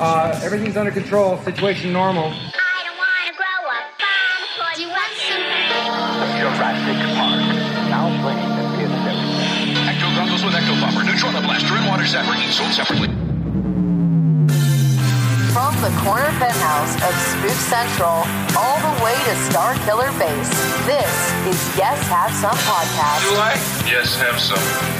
Uh, everything's under control. Situation normal. I don't wanna grow up bomb. Do you want some? Jurassic Park. Now playing the PS7. Ecto goggles with Ecto Buffer, Neutrona Blaster, and Water Zapper, each sold separately. From the corner penthouse of Spook Central all the way to Star Killer Base, this is Yes Have Some Podcast. Do I? Yes, have some.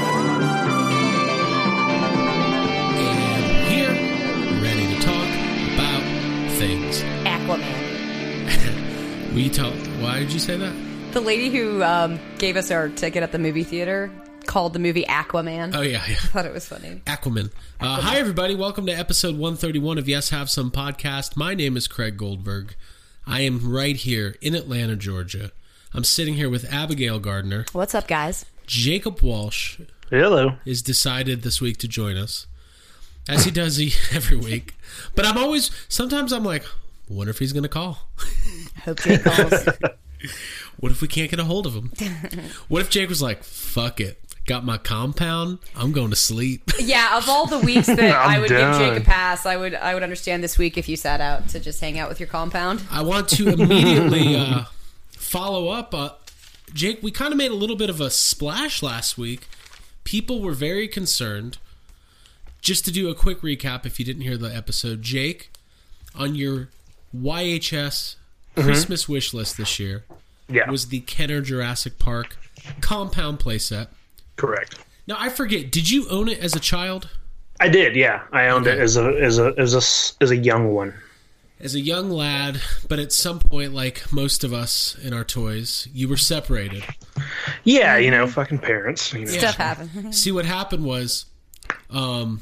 Things. Aquaman. We talk. Why did you say that? The lady who um, gave us our ticket at the movie theater called the movie Aquaman. Oh yeah, yeah. I thought it was funny. Aquaman. Uh, hi everybody. Welcome to episode 131 of Yes Have Some podcast. My name is Craig Goldberg. I am right here in Atlanta, Georgia. I'm sitting here with Abigail Gardner. What's up, guys? Jacob Walsh Hello. is decided this week to join us, as he does e- every week. But I'm always sometimes I'm like, wonder if he's going to call. Hope Jake calls. What if we can't get a hold of him? What if Jake was like, "Fuck it, got my compound. I'm going to sleep." yeah, of all the weeks that I would done. give Jake a pass, I would I would understand this week if you sat out to just hang out with your compound. I want to immediately uh, follow up. Uh, Jake, we kind of made a little bit of a splash last week. People were very concerned. Just to do a quick recap, if you didn't hear the episode, Jake, on your YHS mm-hmm. Christmas wish list this year Yeah. was the Kenner Jurassic Park compound playset. correct. Now I forget, did you own it as a child? I did. Yeah, I owned it as a as a as a s- as a young one. as a young lad, but at some point, like most of us in our toys, you were separated. Yeah, you know, fucking parents. You know. Stuff happened. See, what happened was, um,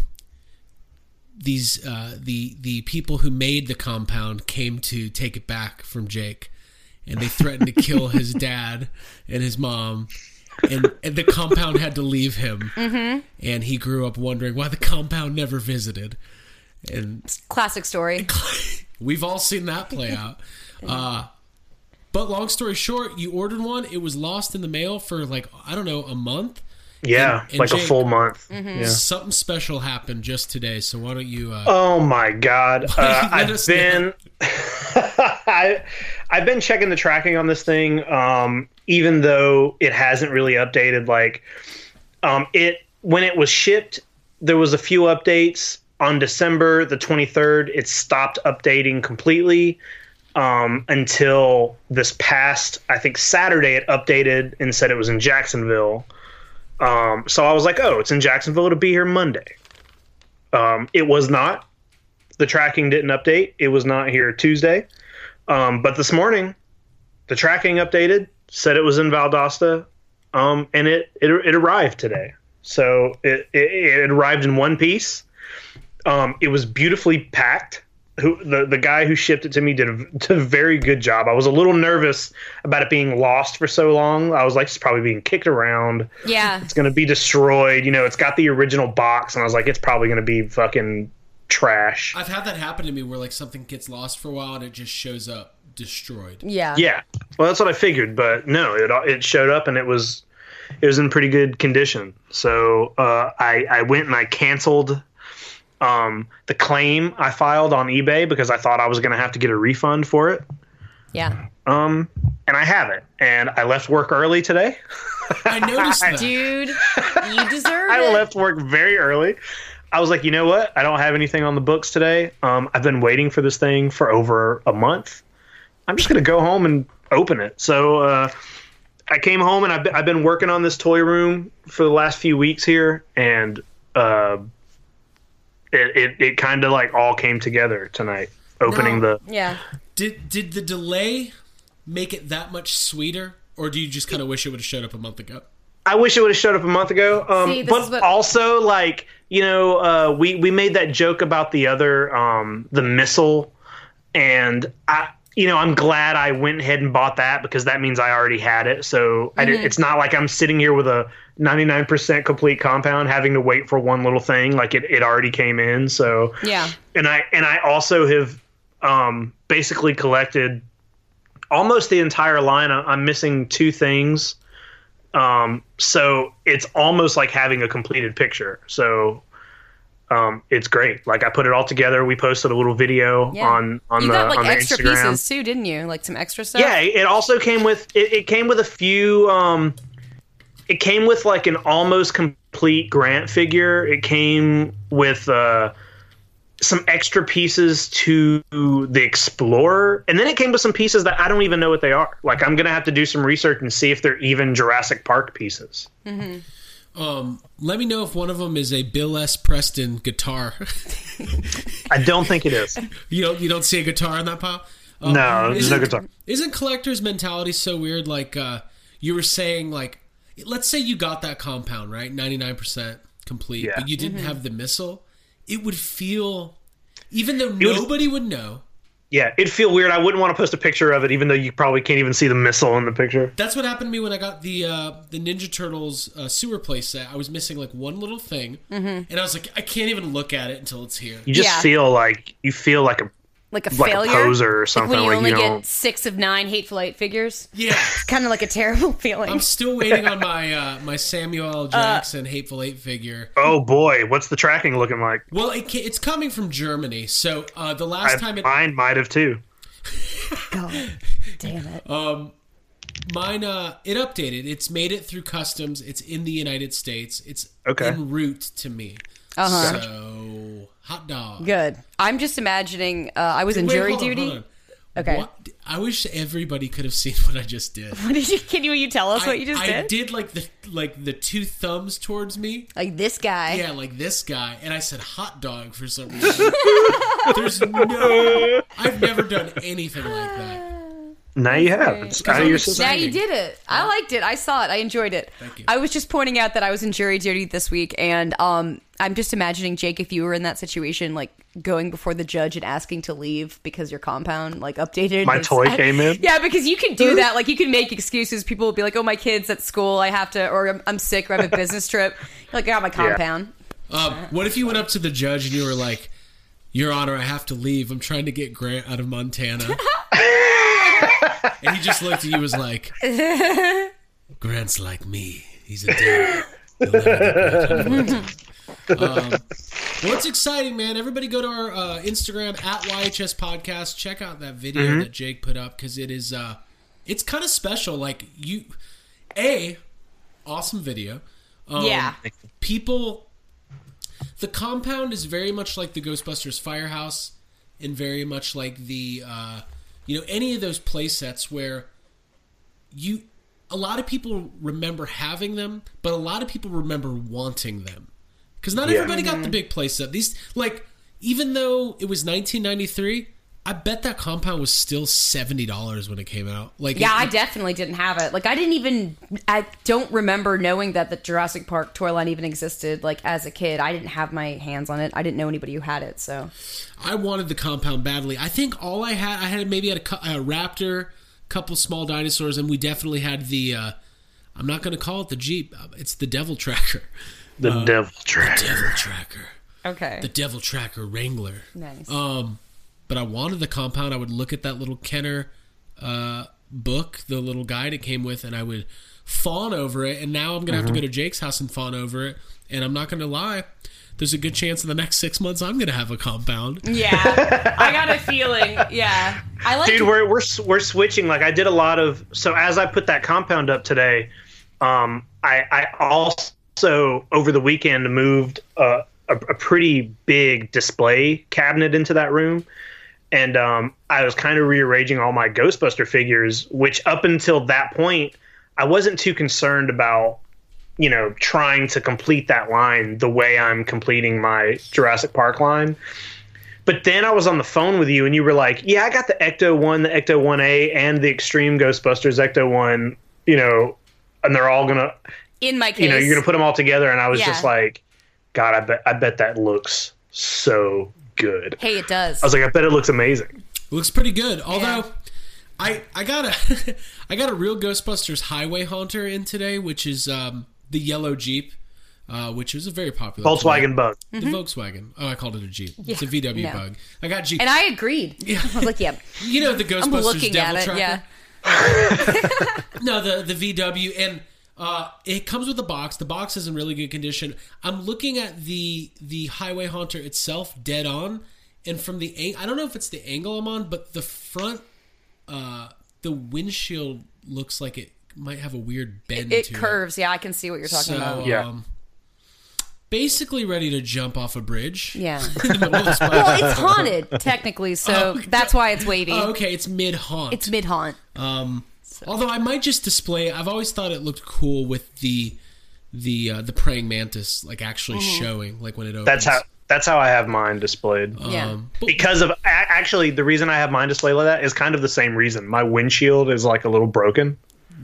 these uh, the the people who made the compound came to take it back from Jake, and they threatened to kill his dad and his mom. And, and the compound had to leave him, and he grew up wondering why the compound never visited. And Classic story. We've all seen that play out. Uh, but long story short, you ordered one. It was lost in the mail for like I don't know a month. Yeah, And- and like a full month. Mm-hmm. Yeah. Something special happened just today. So why don't you? Uh, Oh my god! Uh, I've been I, I've been checking the tracking on this thing, um, even though it hasn't really updated. Like, um, it when it was shipped, there was a few updates on December the twenty third. It stopped updating completely um, until this past, I think Saturday. It updated and said it was in Jacksonville. Um, so I was like, oh, it's in Jacksonville. It'll be here Monday. Um, it was not. The tracking didn't update. It was not here Tuesday. Um, but this morning, the tracking updated, said it was in Valdosta, um, and it, it it arrived today. So it, it, it arrived in one piece. Um, it was beautifully packed. Who the, the guy who shipped it to me did a, did a very good job. I was a little nervous about it being lost for so long. I was like, it's probably being kicked around Yeah. it's gonna be destroyed. You know, it's got the original box, and I was like, it's probably gonna be fucking trash. I've had that happen to me where like something gets lost for a while and it just shows up destroyed. Yeah. Yeah, well, that's what I figured, but no, it it showed up and it was it was in pretty good condition. So uh, I I went and I canceled um, the claim I filed on eBay because I thought I was gonna have to get a refund for it. Yeah. Um, and I have it, and I left work early today. I noticed that. Dude, you deserve I it. left work very early. I was like, you know what? I don't have anything on the books today. Um, I've been waiting for this thing for over a month. I'm just gonna go home and open it. So uh, I came home and I've been, I've been working on this toy room for the last few weeks here, and uh, it it, it kind of like all came together tonight. Opening No. the Yeah. Did did the delay make it that much sweeter, or do you just kind of wish it would have showed up a month ago? I wish it would have showed up a month ago. Um, See, but what- also, like you know, uh, we we made that joke about the other um, the missile, and I you know I'm glad I went ahead and bought that because that means I already had it. So Mm-hmm. did, it's not like I'm sitting here with a 99% complete compound having to wait for one little thing. Like it, it already came in. So Yeah. and I and I also have um, basically collected almost the entire line. I- I'm missing two things, um, so it's almost like having a completed picture. So um, it's great. Like I put it all together. We posted a little video Yeah. on on you the got like on the extra Instagram. pieces too, didn't you? Like some extra stuff. Yeah, it also came with it, it came with a few um it came with like an almost complete grant figure. It came with uh some extra pieces to the Explorer, and then it came with some pieces that I don't even know what they are. Like I'm gonna have to do some research and see if they're even Jurassic Park pieces. Um, let me know if one of them is a Bill S. Preston guitar. I don't think it is. you don't you don't see a guitar in that pile? Um, No, there's no isn't- guitar. Isn't collectors' mentality so weird? Like uh, you were saying, like let's say you got that compound right, ninety nine percent complete, Yeah. but you didn't have the missile. It would feel, even though would- nobody would know. Yeah, it'd feel weird. I wouldn't want to post a picture of it, even though you probably can't even see the missile in the picture. That's what happened to me when I got the uh, the Ninja Turtles uh, sewer play set. I was missing like one little thing, and I was like, I can't even look at it until it's here. You just Yeah. feel like you feel like a Like a Like a failure. poser or something, Like when you like, only you know- get six of nine hateful eight figures. Yeah, It's kind of like a terrible feeling. I'm still waiting on my uh, my Samuel L. Jackson Hateful Eight figure. Oh boy, what's the tracking looking like? Well, it, it's coming from Germany, so uh, the last I, time it mine might have too. God damn it. um mine uh it updated. It's made it through customs. It's in the United States. It's Okay. en route to me. Uh-huh. So hot dog. Good. I'm just imagining. Uh, I was in jury on, duty. Okay. What? I wish everybody could have seen what I just did. What did you? Can you, you tell us I, what you just I did? I did like the like the two thumbs towards me. Like this guy. Yeah, like this guy, and I said hot dog for some reason. There's no, I've never done anything like that. Now you have. It's out of your I'm system. Yeah, you did it. I liked it. I saw it. I enjoyed it. Thank you. I was just pointing out that I was in jury duty this week, and um, I'm just imagining Jake if you were in that situation, like going before the judge and asking to leave because your compound like updated. My its- toy came in? Yeah, because you can do that. Like you can make excuses. People will be like, "Oh, my kid's at school. I have to," or "I'm, I'm sick," or "I have a business trip." You're like, "I got my compound." Um, what if you went up to the judge and you were like, "Your Honor, I have to leave. I'm trying to get Grant out of Montana," and he just looked at you and was like, "Grant's like me. He's a devil." He'll never get back home." um, well, it's exciting, man. Everybody go to our uh, Instagram at YHS Podcast. Check out that video that Jake put up because it is, uh, it's kind of special. Like you, a awesome video. Um, Yeah. people. The compound is very much like the Ghostbusters firehouse, and very much like the, uh, you know, any of those play sets where you a lot of people remember having them, but a lot of people remember wanting them. Because not Yeah. everybody got the mm-hmm. big playset. These like even though it was 1993, I bet that compound was still seventy dollars when it came out. Like Yeah, it- I definitely didn't have it. Like I didn't even I don't remember knowing that the Jurassic Park toy line even existed like as a kid. I didn't have my hands on it. I didn't know anybody who had it, so I wanted the compound badly. I think all I had, I had maybe had a, cou- a raptor, couple small dinosaurs, and we definitely had the. Uh, I'm not going to call it the Jeep. uh, It's the Devil Tracker. The Devil Tracker. The Devil Tracker. Okay. The Devil Tracker Wrangler. Nice. Um, but I wanted the compound. I would look at that little Kenner uh, book, the little guide it came with, and I would fawn over it. And now I'm gonna have to go to Jake's house and fawn over it. And I'm not gonna lie, there's a good chance in the next six months I'm gonna have a compound. Yeah. I got a feeling. Yeah. I like Dude, we're we're we're switching. Like I did a lot of. So as I put that compound up today, um, I I also over the weekend moved uh, a, a pretty big display cabinet into that room. And um, I was kind of rearranging all my Ghostbuster figures, which up until that point, I wasn't too concerned about, you know, trying to complete that line the way I'm completing my Jurassic Park line. But then I was on the phone with you, and you were like, "Yeah, I got the Ecto One, the Ecto One A, and the Extreme Ghostbusters Ecto One. You know, and they're all gonna, In my case, you know, you're gonna put them all together." And I was Yeah. just like, "God, I bet, I bet that looks so good." hey, it does. I was like, "I bet it looks amazing." looks pretty good. Although I I got a I got a real Ghostbusters Highway Haunter in today, which is um, the yellow Jeep, uh, which is a very popular Volkswagen toy. Bug. The Volkswagen. Oh, I called it a Jeep. It's a Mm-hmm. VW no. Bug. I got Jeep. and I agreed. I was like, yeah. you know the Ghostbusters I'm looking Devil at it. Trucker. Yeah. No, the the VW and uh, it comes with a box. The box is in really good condition. I'm looking at the the Highway Haunter itself, dead on, and from the ang- I don't know if it's the angle I'm on, but the front, uh, the windshield looks like it might have a weird bend. To it to curves. Yeah, I can see what you're talking So, about. Yeah. um, basically ready to jump off a bridge. Yeah. in the middle of the spot. Well, it's haunted technically, so Oh, that's why it's wavy. Oh, okay, it's mid haunt. It's mid haunt. Um, although I might just display. I've always thought it looked cool with the the uh, the praying mantis like actually Mm-hmm. showing like when it opens. That's how. That's how I have mine displayed. Yeah. Um, but- because of actually the reason I have mine displayed like that is kind of the same reason. My windshield is like a little broken.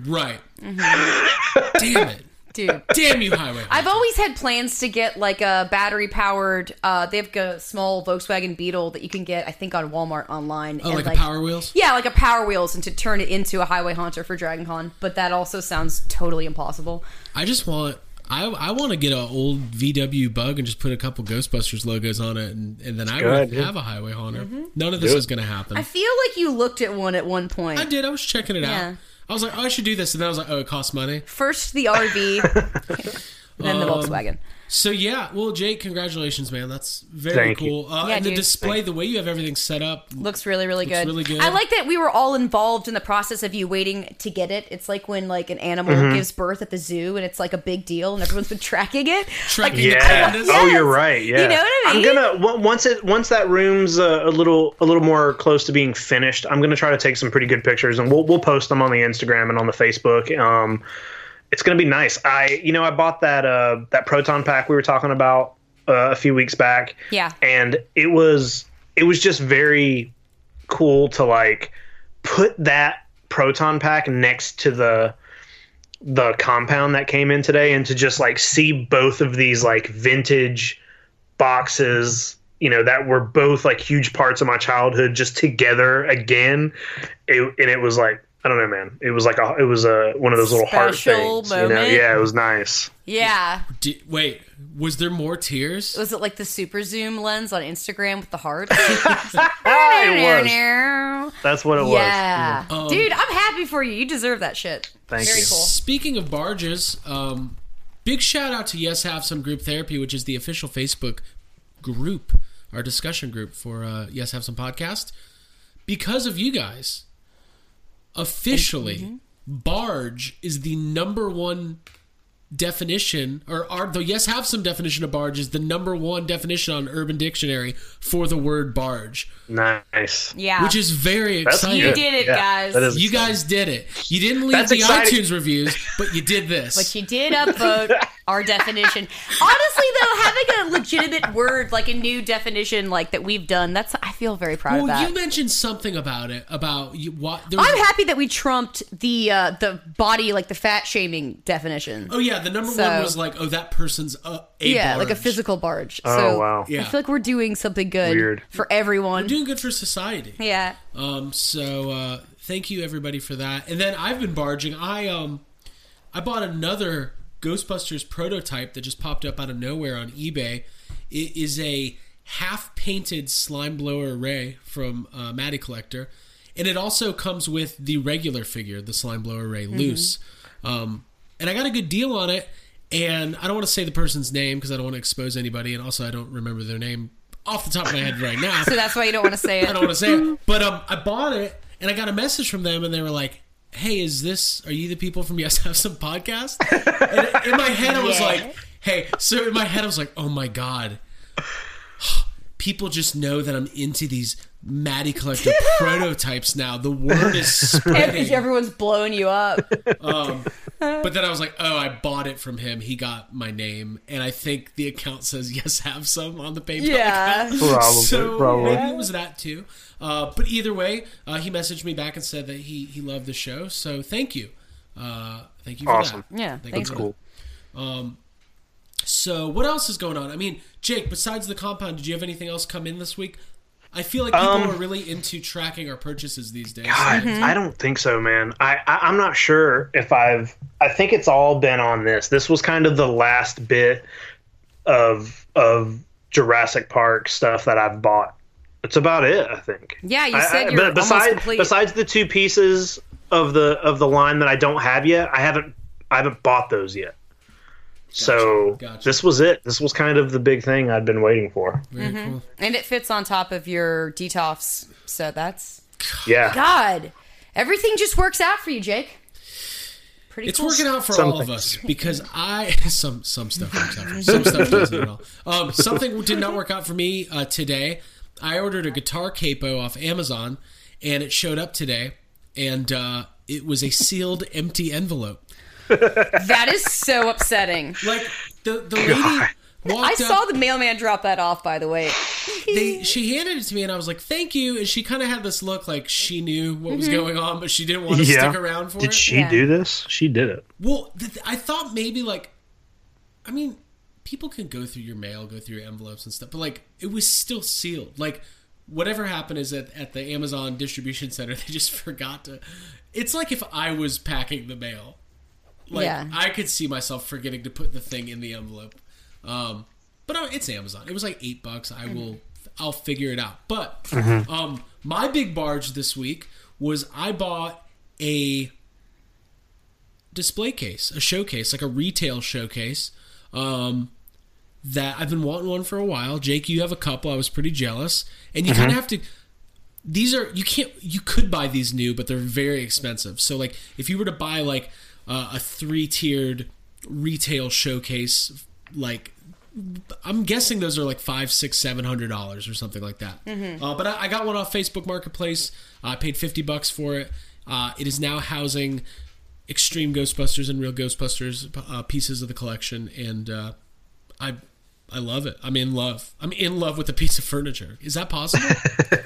right. Mm-hmm. Damn it! Dude. Damn you, highway. I've always had plans to get like a battery powered. Uh, they have a small Volkswagen Beetle that you can get, I think, on Walmart online. oh, and, like, a Power Wheels. Yeah, like a Power Wheels, and to turn it into a Highway Haunter for Dragon Con. But that also sounds totally impossible. I just want. I, I want to get an old VW bug and just put a couple Ghostbusters logos on it, and, and then I good, would yeah. have a highway haunter. Mm-hmm. None of this Do it. is going to happen. I feel like you looked at one at one point. I did. I was checking it Yeah. out. I was like, oh, I should do this, and then I was like, oh, it costs money. First the RV, then the Um, Volkswagen. So yeah, well, Jake, congratulations, man. That's very Thank you. cool. Uh, Yeah, and the dude. display, the way you have everything set up, Looks really, really Looks good. really good. I like that we were all involved in the process of you waiting to get it. It's like when like an animal Mm-hmm. gives birth at the zoo and it's like a big deal and everyone's been tracking it. Tracking Like, the Yeah. pandas. Oh, you're right. Yeah. You know what I mean? I'm gonna once it once that room's uh, a little a little more close to being finished. I'm gonna try to take some pretty good pictures and we'll we'll post them on the Instagram and on the Facebook. Um, it's gonna be nice. I you know I bought that uh that proton pack we were talking about uh, a few weeks back. Yeah. and it was it was just very cool to like put that proton pack next to the the compound that came in today and to just like see both of these like vintage boxes you know that were both like huge parts of my childhood just together again it, and it was like i don't know man it was like a it was a one of those little heart Special things you know moment. yeah it was nice Yeah. Di- wait, was there more tears? Was it like the super zoom lens on Instagram with the heart? it was that's what it was yeah. Um, Dude, I'm happy for you. You deserve that shit. Thank Very you. cool. Speaking of barges, um, big shout out to Yes Have Some Group Therapy, which is the official Facebook group, our discussion group for uh, Yes Have Some Podcast. Because of you guys, officially, Mm-hmm. barge is the number one definition, or are the Yes Have Some definition of barge is the number one definition on Urban Dictionary for the word barge, nice Yeah. which is very That's exciting. you did it, Yeah, guys. You exciting. guys did it. You didn't leave That's the exciting. iTunes reviews, but you did this. But you did upvote our definition. Honestly, though, having a legitimate word, like a new definition, like that we've done, that's I feel very proud of well, that. you mentioned something about it about you. What there was, I'm happy that we trumped the uh, the body, like the fat shaming definition. Oh yeah, the number So- one was like, oh, that person's a, a yeah, like a physical barge. Oh, so wow. Yeah. I feel like we're doing something good Weird. for everyone. We're doing good for society. yeah. Um, so uh, thank you everybody for that. And then I've been barging. I um, I bought another Ghostbusters prototype that just popped up out of nowhere on eBay. It is a half painted slime blower Ray from uh, Matty Collector, and it also comes with the regular figure, the slime blower Ray loose. Um, and I got a good deal on it. And I don't want to say the person's name because I don't want to expose anybody, and also I don't remember their name off the top of my head right now. So that's why you don't want to say it. I don't want to say it, but um, I bought it and I got a message from them, and they were like, "Hey, is this? Are you the people from Yes Have Some podcast?" And in my head, I was Yeah. like, "Hey." So in my head, I was like, "Oh my god." People just know that I'm into these Matty Collector prototypes now. The word is spreading. Everyone's blowing you up. Um, but then I was like, oh, I bought it from him. He got my name, and I think the account says yes, have some on the PayPal Yeah. account. Probably, so probably. maybe it was that too. Uh, but either way, uh, he messaged me back and said that he he loved the show. So thank you, uh, thank you for Awesome. that. Yeah, Thank thanks. you for that. Um, so what else is going on? I mean, Jake, besides the compound, did you have anything else come in this week? I feel like people Um, are really into tracking our purchases these days. God, I don't think so, man. I, I I'm not sure if I've. I think it's all been on this. This was kind of the last bit of of Jurassic Park stuff that I've bought. It's about it, I think. Yeah, you said I- you're but besides complete. besides the two pieces of the of the line that I don't have yet, I haven't I haven't bought those yet. So Gotcha. this was it. This was kind of the big thing I'd been waiting for. Very cool. and it fits on top of your detox. So that's Yeah. God. Everything just works out for you, Jake. Pretty It's cool. working out for Some all of us because I some some stuff works out for me. Some stuff doesn't at all. Um, something did not work out for me uh, today. I ordered a guitar capo off Amazon, and it showed up today, and uh, it was a sealed, empty envelope. That is so upsetting. Like the the lady I walked up. saw the mailman drop that off, by the way. they she handed it to me and I was like, "Thank you." And she kind of had this look like she knew what was Mhm. going on, but she didn't want to Yeah. stick around for Did it. Did she Yeah. do this? She did it. Well, th- th- I thought maybe like, I mean, people can go through your mail, go through your envelopes and stuff, but like, it was still sealed. Like, whatever happened is that at the Amazon distribution center, they just forgot to. It's like if I was packing the mail. Like, Yeah. I could see myself forgetting to put the thing in the envelope. Um, but uh, it's Amazon. It was like eight bucks. I will. I'll figure it out. But um, my big barge this week was I bought a display case, a showcase, like a retail showcase. Um, that I've been wanting one for a while. Jake, you have a couple. I was pretty jealous, and you kind of have to. These are you can't you could buy these new, but they're very expensive. So like if you were to buy like uh, a three tiered retail showcase, like I'm guessing those are like five, six, seven hundred dollars or something like that. Uh, but I, I got one off Facebook Marketplace. Uh, I paid fifty bucks for it. Uh, it is now housing Extreme Ghostbusters and Real Ghostbusters uh, pieces of the collection, and uh, I I love it. I'm in love. I'm in love with a piece of furniture. Is that possible?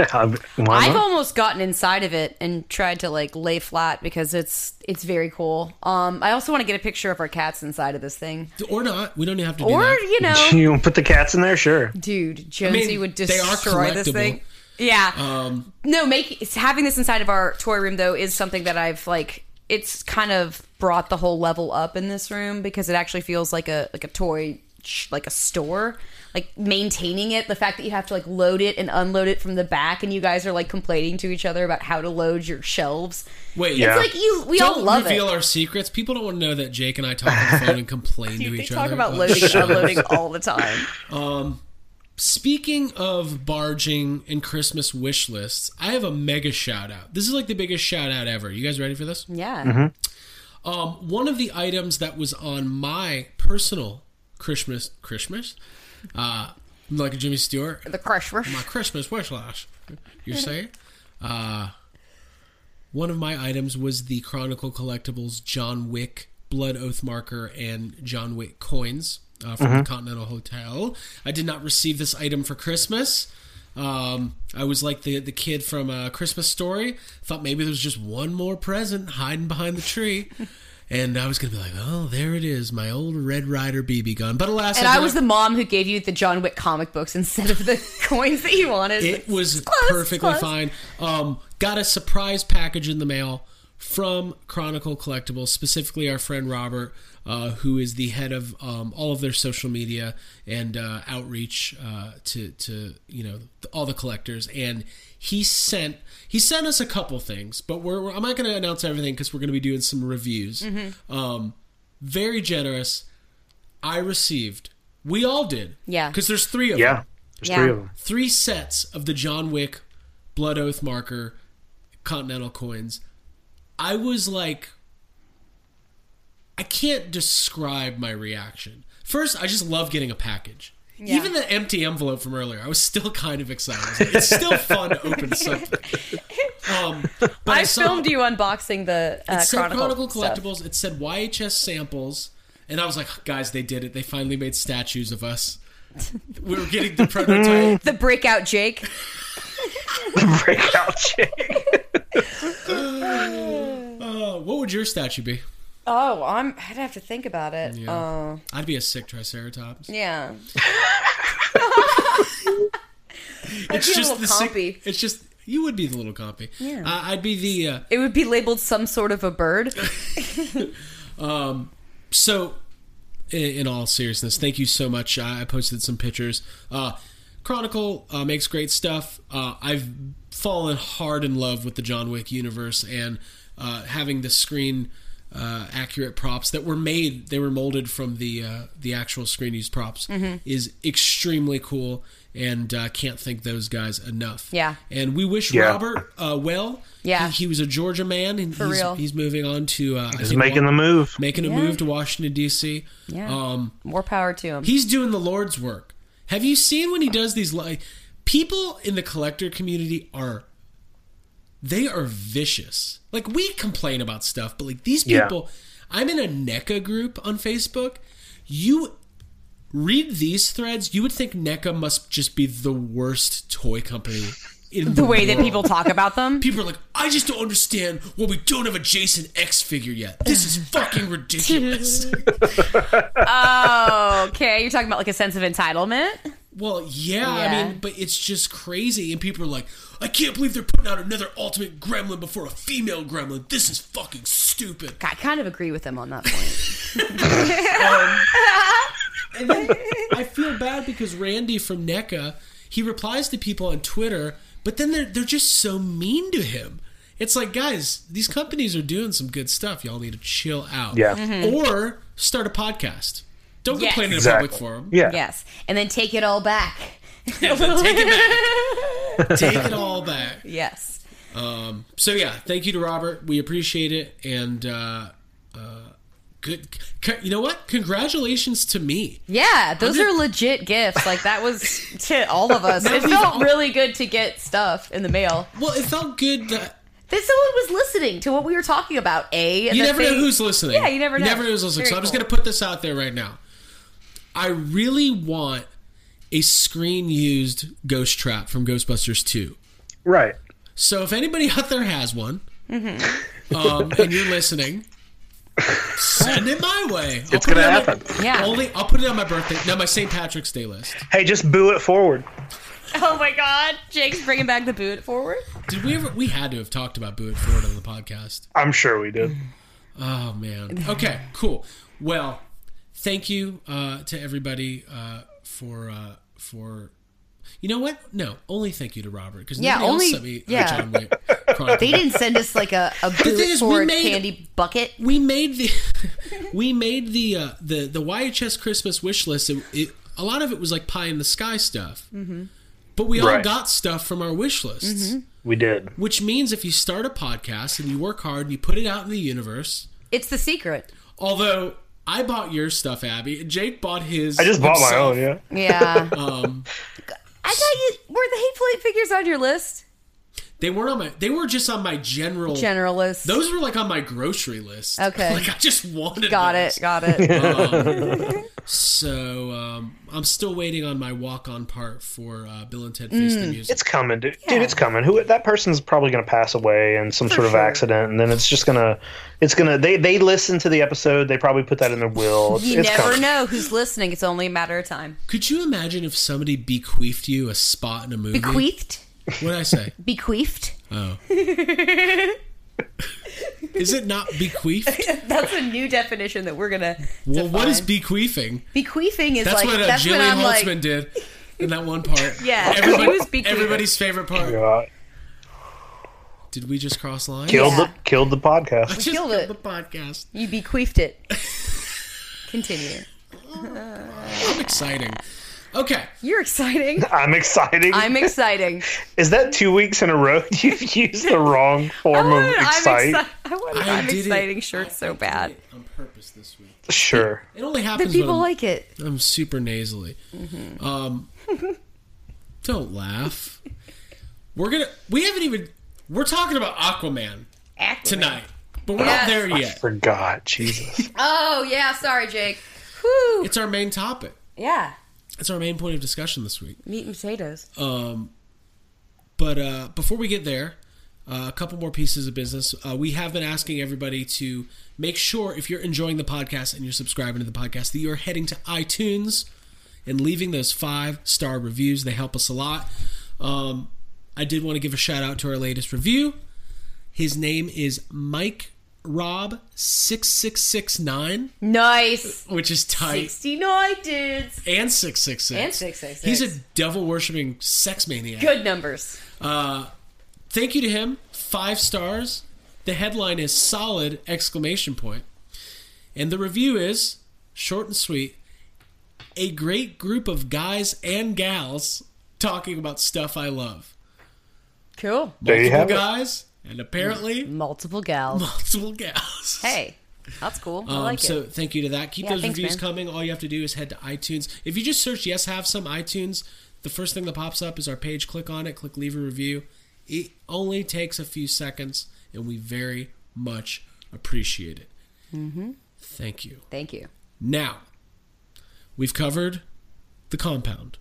I've almost gotten inside of it and tried to like lay flat because it's it's very cool. Um, I also want to get a picture of our cats inside of this thing, or not? We don't have to do or that. you know, you put the cats in there? Sure. dude, Jonesy mean, would they are destroy this thing. Yeah. Um, No, make having this inside of our toy room though is something that I've like. It's kind of brought the whole level up in this room because it actually feels like a like a toy sh- like a store. Like maintaining it, the fact that you have to like load it and unload it from the back, and you guys are like complaining to each other about how to load your shelves. wait, Yeah. It's like you, we don't all love reveal it. our secrets. People don't want to know that Jake and I talk on the phone and complain to Dude, they each talk other. about loading and unloading all the time. Um, speaking of barging and Christmas wish lists, I have a mega shout out. This is like the biggest shout out ever. You guys ready for this? Yeah. Um, one of the items that was on my personal Christmas Christmas, uh, like Jimmy Stewart, The Christmas. my Christmas wish list. You're saying? Uh, one of my items was the Chronicle Collectibles John Wick Blood Oath marker and John Wick coins uh, from the Continental Hotel. I did not receive this item for Christmas. Um, I was like the the kid from a Christmas Story. Thought maybe there was just one more present hiding behind the tree. And I was gonna be like, "Oh, there it is, my old Red Rider BB gun." But alas, And I, I was the mom who gave you the John Wick comic books instead of the coins that you wanted. It was Close, perfectly close. fine. Um, got a surprise package in the mail from Chronicle Collectibles, specifically our friend Robert, uh, who is the head of um, all of their social media and uh, outreach uh, to to you know all the collectors. And he sent he sent us a couple things, but we're, we're- I'm not going to announce everything because we're going to be doing some reviews. Um, very generous. I received. We all did. Yeah. Because there's three of them. Yeah. them There's Yeah. three of them. three sets of the John Wick Blood Oath marker Continental coins. I was like, I can't describe my reaction. First, I just love getting a package. Yeah. Even the empty envelope from earlier, I was still kind of excited. Like, it's still fun to open something. Um, but I, saw- filmed you unboxing the uh, it said Chronicle, Chronicle stuff. Collectibles. It said YHS samples, and I was like, guys, they did it. They finally made statues of us. We were getting the prototype. The breakout Jake. The breakout chick. Uh, what would your statue be? Oh, I'm. I'd have to think about it. Yeah. Uh, I'd be a sick Triceratops. yeah. It's just little the sick- compy. It's just you would be the little compy. Yeah. Uh, I'd be the. Uh, It would be labeled some sort of a bird. Um, so, in, in all seriousness, thank you so much. I, I posted some pictures. Uh, Chronicle uh, makes great stuff. Uh, I've fallen hard in love with the John Wick universe and uh, having the screen uh, accurate props that were made. They were molded from the uh, the actual screen used props. Mhm. Is extremely cool, and uh, can't thank those guys enough. Yeah. And we wish Yeah. Robert uh, well. Yeah. He, he was a Georgia man, and For he's, real. he's moving on to. Uh, He's think making Wa- the move. making a move to Washington D.C. Yeah. Um, More power to him. he's doing the Lord's work. Have you seen when he does these? Like, people in the collector community are they are vicious. Like we complain about stuff, but like these Yeah. people, I'm in a NECA group on Facebook. You read these threads, you would think NECA must just be the worst toy company. In the the way that people talk about them. People are like, I just don't understand why we don't have a Jason X figure yet. This is fucking ridiculous. Oh, okay. You're talking about like a sense of entitlement. Well, yeah, I mean, but it's just crazy, and people are like, "I can't believe they're putting out another Ultimate Gremlin before a female Gremlin. This is fucking stupid." I kind of agree with them on that point. And then I feel bad because Randy from NECA, he replies to people on Twitter, but then they're they're just so mean to him. It's like, guys, these companies are doing some good stuff. Y'all need to chill out. Yeah. Mhm. Or start a podcast. Don't Yes. complain in a public forum. Yeah. Yes, and then take it all back. Yeah, take it back. Take it all back. Yes. Um, so yeah, thank you to Robert. We appreciate it, and uh, uh, good. c- You know what? Congratulations to me. Yeah, those I'm are legit gifts. Like that was to all of us. It felt all- really good to get stuff in the mail. Well, it felt good that That someone was listening to what we were talking about. A, and you that never know who's listening. Yeah, you never know. You never know who's listening. Very so I'm just going to put this out there right now. I really want a screen used ghost trap from Ghostbusters 2. Right. So if anybody out there has one, Mm-hmm. um, and you're listening, send it my way. I'll It's put gonna it on my- happen. Yeah. Only I'll put it on my birthday. No, my St. Patrick's Day list. Hey, just boo it forward. Oh my God, Jake's bringing back the boot forward. Did we ever? We had to have talked about Boo It Forward on the podcast. I'm sure we did. Oh man. Okay. Cool. Well, thank you uh, to everybody uh, for uh, for. You know what? No, only thank you to Robert because Yeah, nobody only- else sent me a yeah. John Wick They didn't send us like a, a thing boot is, we made- candy bucket. we made the we made the uh, the the YHS Christmas wish list. It, it, a lot of it was like pie in the sky stuff, Mm-hmm. but we all got stuff from our wish lists. We did. Which means if you start a podcast and you work hard and you put it out in the universe, It's the secret. although I bought your stuff, Abby, Jake bought his. I just bought my own. Yeah. Yeah. Um, I thought you were the hateful eight figures on your list. They weren't on my. They were just on my general. General list. Those were like on my grocery list. Okay. Like I just wanted. got those. it. Got it. Um, so um, I'm still waiting on my walk-on part for uh, Bill and Ted Face the Mm. Music. It's coming, dude. Yeah. Dude, it's coming. Who that person's probably going to pass away in some sort of sure. accident, and then it's just gonna, it's gonna. They they listen to the episode. They probably put that in their will. It's, You it's never coming. know who's listening. It's only a matter of time. Could you imagine if somebody bequeathed you a spot in a movie? Bequeathed. What did I say? Bequeathed. Oh. Is it not bequeathed? That's a new definition that we're gonna. Well, what is define. bequeathing? bequeathing? Is That's like what uh, that's Jillian I'm like. Holtzmann did in that one part. Yeah, Everybody- was everybody's favorite part. Yeah. Did we just cross lines? Killed Yeah. the killed the podcast. Just killed it. the podcast. You bequeathed it. Continue. I'm exciting. Okay. You're exciting. I'm exciting. I'm exciting. Is that two weeks in a row you've used the wrong I form of wanted, I'm, excite? exci- I wanted I I'm did it- exciting shirt so bad. On purpose this week. Sure. It only happens. The people when like it. I'm super nasally. Um, don't laugh. We're gonna. We haven't even. We're talking about Aquaman tonight, but we're Yes. not there yet. I yet. forgot. Jesus. Oh yeah, sorry, Jake. Whew. It's our main topic. Yeah, It's our main point of discussion this week. meat and potatoes. Um, but uh, before we get there, uh, a couple more pieces of business. Uh, we have been asking everybody to make sure if you're enjoying the podcast and you're subscribing to the podcast that you're heading to iTunes and leaving those five star reviews. They help us a lot. Um, I did want to give a shout out to our latest review. His name is Mike Rob six six six nine, Nice. which is tight, Sixty nine dudes. and six six six And 666. He's a devil worshipping sex maniac. Good numbers. Uh, thank you to him. Five stars. The headline is solid exclamation point, and the review is short and sweet. A great group of guys and gals talking about stuff I love. Cool. There you Multiple have it. And apparently Multiple gals. multiple gals. Hey, that's cool. I Um, like so it. thank you to that. Keep Yeah, those thanks, reviews man. coming. All you have to do is head to iTunes. If you just search "Yes Have Some" iTunes, the first thing that pops up is our page. Click on it. Click leave a review. It only takes a few seconds, and we very much appreciate it. Mm-hmm. Thank you. Thank you. Now, we've covered the compound.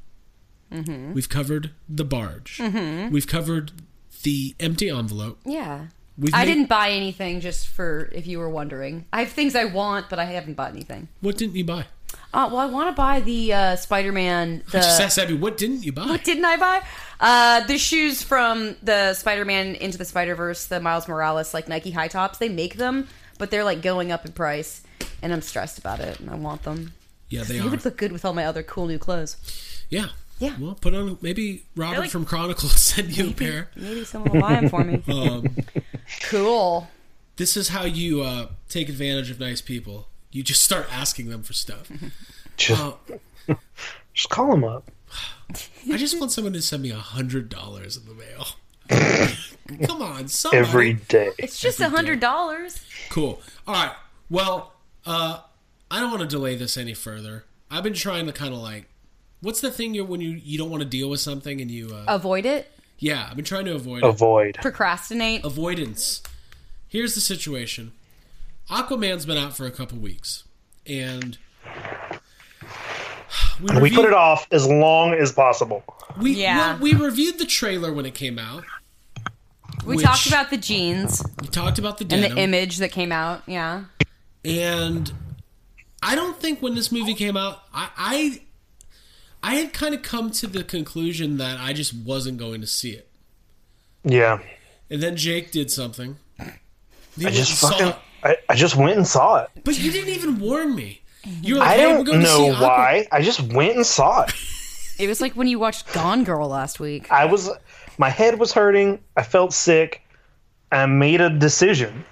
Mm-hmm. We've covered the barge. Mhm. We've covered the empty envelope. Yeah. We've I made- didn't buy anything just for if you were wondering. I have things I want, but I haven't bought anything. What didn't you buy? Uh, well, I want to buy the uh, Spider-Man. The I just asked Abby, what didn't you buy? what didn't I buy? Uh, the shoes from the Spider-Man Into the Spider-Verse, the Miles Morales like Nike high tops. They make them, but they're like going up in price, and I'm stressed about it. And I want them. Yeah, they They would look good with all my other cool new clothes. Yeah. Yeah. Well, put on maybe Robert like- from Chronicle will send you a pair. Maybe someone will buy them for me. Um, cool. this is how you uh, take advantage of nice people. You just start asking them for stuff. Just, Uh, just call them up. I just want someone to send me a hundred dollars in the mail. Come on, somebody. Every day. It's just a hundred dollars. Cool. All right. Well, uh, I don't want to delay this any further. I've been trying to kind of like, what's the thing you when you you don't want to deal with something and you, uh, Avoid it. yeah, I've been trying to avoid it. Avoid. Procrastinate. avoidance. Here's the situation. Aquaman's been out for a couple weeks, and We we put it off as long as possible. We Yeah. well, we reviewed the trailer when it came out. We which- talked about the jeans We talked about the and the image that came out. Yeah. and I don't think when this movie came out, I I, I had kind of come to the conclusion that I just wasn't going to see it, Yeah. and then Jake did something. He I just fucking I, I just went and saw it. but you didn't even warn me. You were like, I hey, we're don't to see know Aqua- why. I just went and saw it. It was like when you watched Gone Girl last week. I was. My head was hurting. I felt sick. I made a decision.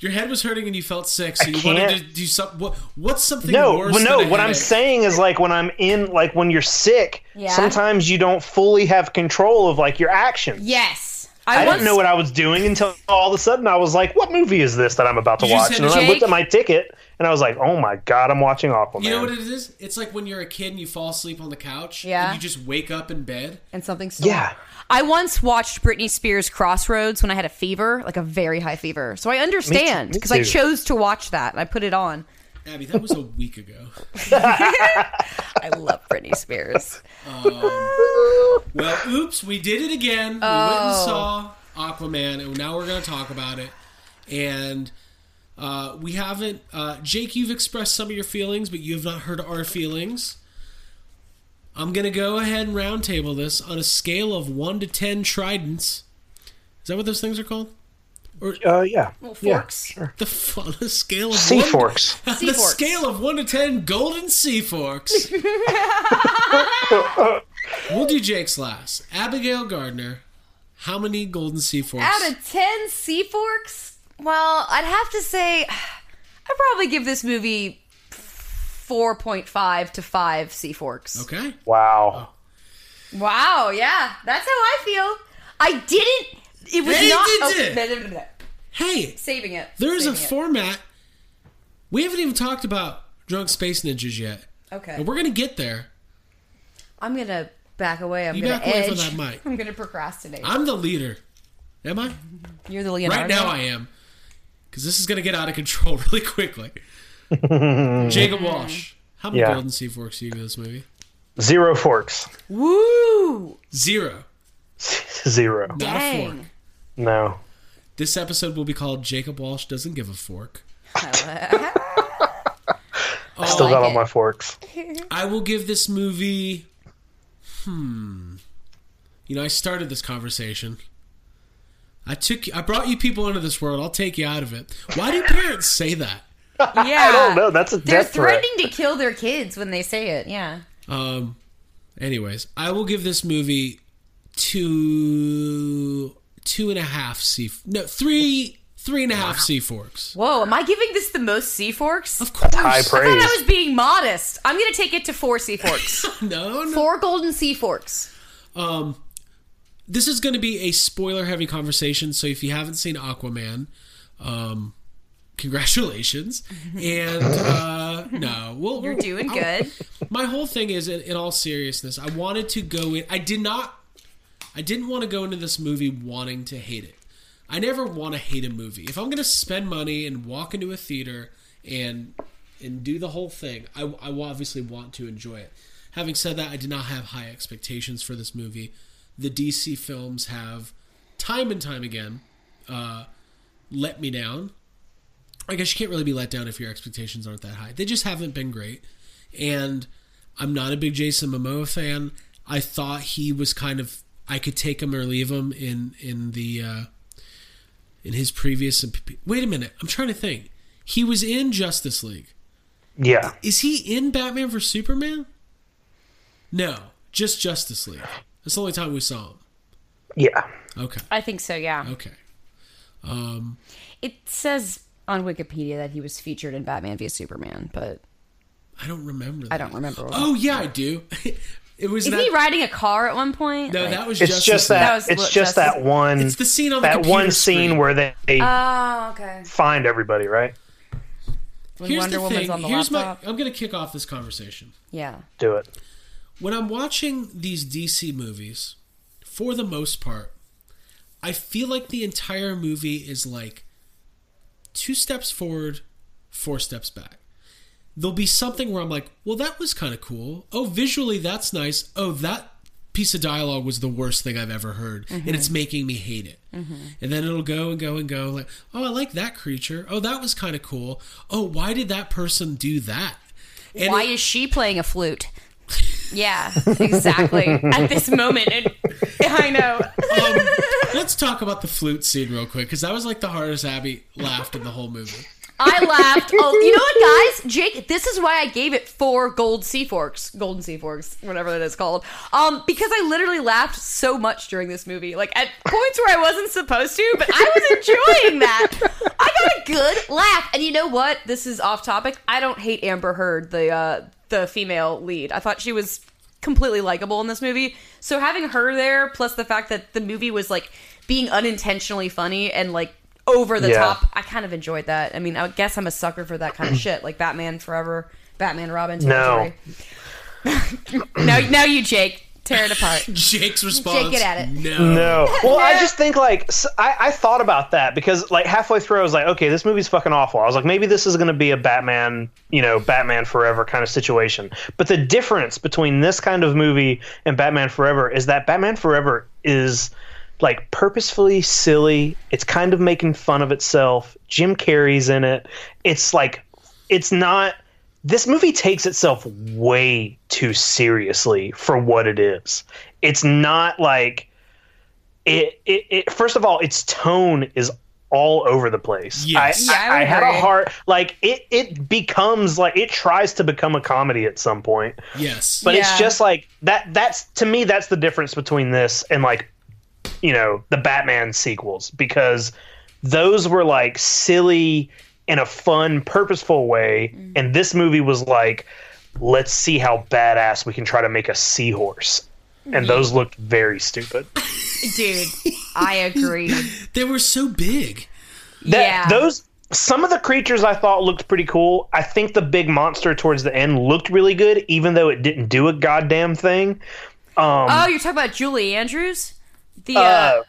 Your head was hurting and you felt sick, so I you wanted to do something. What, what's something No, worse? but no. than What I'm saying is like when I'm in, like when you're sick, Yeah. sometimes you don't fully have control of like your actions. Yes. I, once- didn't know what I was doing until all of a sudden I was like, "What movie is this that I'm about to watch?" And to- then I looked at my ticket and I was like, "Oh my god, I'm watching Aquaman." You know what it is? It's like when you're a kid and you fall asleep on the couch. Yeah. And you just wake up in bed. and something's still. Yeah. I once watched Britney Spears Crossroads when I had a fever, like a very high fever. So I understand because I chose to watch that and I put it on. Abby, that was a week ago. I love Britney Spears. Well, oops, we did it again. We went and saw Aquaman, and now we're going to talk about it. And uh, we haven't. Uh, Jake, you've expressed some of your feelings, but you have not heard our feelings. I'm going to go ahead and roundtable this on a scale of 1 to 10 tridents. Is that what those things are called? Or Uh, yeah. Little Yeah, forks. sure. the f- on a scale of Sea one, forks. on Sea the forks. scale of 1 to 10 golden sea forks. we'll do Jake's last. Abigail Gardner, how many golden sea forks? Out of 10 sea forks? Well, I'd have to say I'd probably give this movie 4.5 to 5 sea forks. okay. Wow. Wow, yeah. That's how I feel. I didn't it was Hey, not did oh, it. blah, blah, blah, blah. Hey, saving it. there's a saving it. format We haven't even talked about Drunk Space Ninjas yet. Okay. And we're gonna get there. I'm gonna back away. I'm You gonna back away edge. from that mic. I'm gonna procrastinate. I'm the leader. Am I? You're the Leonardo. Right now I am. Because this is gonna get out of control really quickly. Jacob Walsh. How many Yeah. golden sea forks do you give this movie? Zero forks. Woo! Zero. Zero. Not a fork. Dang. No. This episode will be called Jacob Walsh Doesn't Give a Fork. I still like got all it. my forks. I will give this movie. Hmm. You know, I started this conversation. I took, I brought you people into this world. I'll take you out of it. Why do parents say that? Yeah. I don't know. That's a They're death threat. threatening to kill their kids when they say it. Yeah. Um. Anyways, I will give this movie two, two and a half C. No, three, three and a half C forks. Whoa, am I giving this the most sea forks? Of course. High I thought praise. I was being modest. I'm gonna take it to four sea forks. No, no. four golden sea forks. Um, this is going to be a spoiler-heavy conversation. So if you haven't seen Aquaman, um, congratulations. And uh, no, well, You're doing I'll- good. my whole thing is, in, in all seriousness, I wanted to go in. I did not. I didn't want to go into this movie wanting to hate it. I never want to hate a movie. If I'm going to spend money and walk into a theater and and do the whole thing, I, I obviously want to enjoy it. Having said that, I did not have high expectations for this movie. The DC films have, time and time again, uh, let me down. I guess you can't really be let down if your expectations aren't that high. They just haven't been great. And I'm not a big Jason Momoa fan. I thought he was kind of I could take him or leave him in in the uh, in his previous. Wait a minute, I'm trying to think. He was in Justice League. Yeah. Is he in Batman vs Superman? No, just Justice League. That's the only time we saw him. Yeah. Okay. I think so. Yeah. Okay. Um, It says on Wikipedia that he was featured in Batman v Superman, but I don't remember. That. I don't remember. Oh yeah, I do. it was. Is that, he riding a car at one point? No, Like- that was It's Justice just that. That was it's what just Justice- that one. It's the scene on the that computer one scene where they, they Oh, okay. find everybody, right? When Here's Wonder the Woman's thing. on the Here's laptop. my. I'm going to kick off this conversation. Yeah. Do it. When I'm watching these DC movies, for the most part, I feel like the entire movie is like two steps forward, four steps back. There'll be something where I'm like, well, that was kind of cool. Oh, visually, that's nice. Oh, that piece of dialogue was the worst thing I've ever heard, and it's mm-hmm. making me hate it. Mm-hmm. And then it'll go and go and go, like, oh, I like that creature. Oh, that was kind of cool. Oh, why did that person do that? And Why it- is she playing a flute? Yeah, exactly. At this moment, it, I know. um, let's talk about the flute scene real quick because that was like the hardest Abby laughed in the whole movie. I laughed. Oh, you know what, guys? Jake, this is why I gave it four gold sea forks, golden sea forks, whatever that is called. Um, because I literally laughed so much during this movie. Like at points where I wasn't supposed to, but I was enjoying that. I got a good laugh. And you know what? This is off topic. I don't hate Amber Heard, the uh, the female lead. I thought she was completely likable in this movie. So having her there, plus the fact that the movie was like being unintentionally funny and like over the Yeah. top, I kind of enjoyed that. I mean, I guess I'm a sucker for that kind of shit, like Batman Forever, Batman Robin. No. territory. now, now you, Jake, tear it apart. Jake's response. Jake, get at it. No. No. Well, I just think like I thought about that because like halfway through I was like, okay, this movie's fucking awful. I was like, maybe this is going to be a Batman, you know, Batman Forever kind of situation. But the difference between this kind of movie and Batman Forever is that Batman Forever is like purposefully silly. It's kind of making fun of itself. Jim Carrey's in it. It's like it's not this movie takes itself way too seriously for what it is. It's not like it, it, it first of all, its tone is all over the place. Yes. I, Yeah, I I, had a heart like it. It becomes like it tries to become a comedy at some point, Yes. but Yeah. it's just like that. That's to me, that's the difference between this and like you know the Batman sequels because those were like silly in a fun, purposeful way, Mm. and this movie was like, let's see how badass we can try to make a seahorse. And those looked very stupid. Dude, I agree. they were so big. That, yeah. those some of the creatures I thought looked pretty cool. I think the big monster towards the end looked really good, even though it didn't do a goddamn thing. Um, oh, you're talking about Julie Andrews, the uh, uh,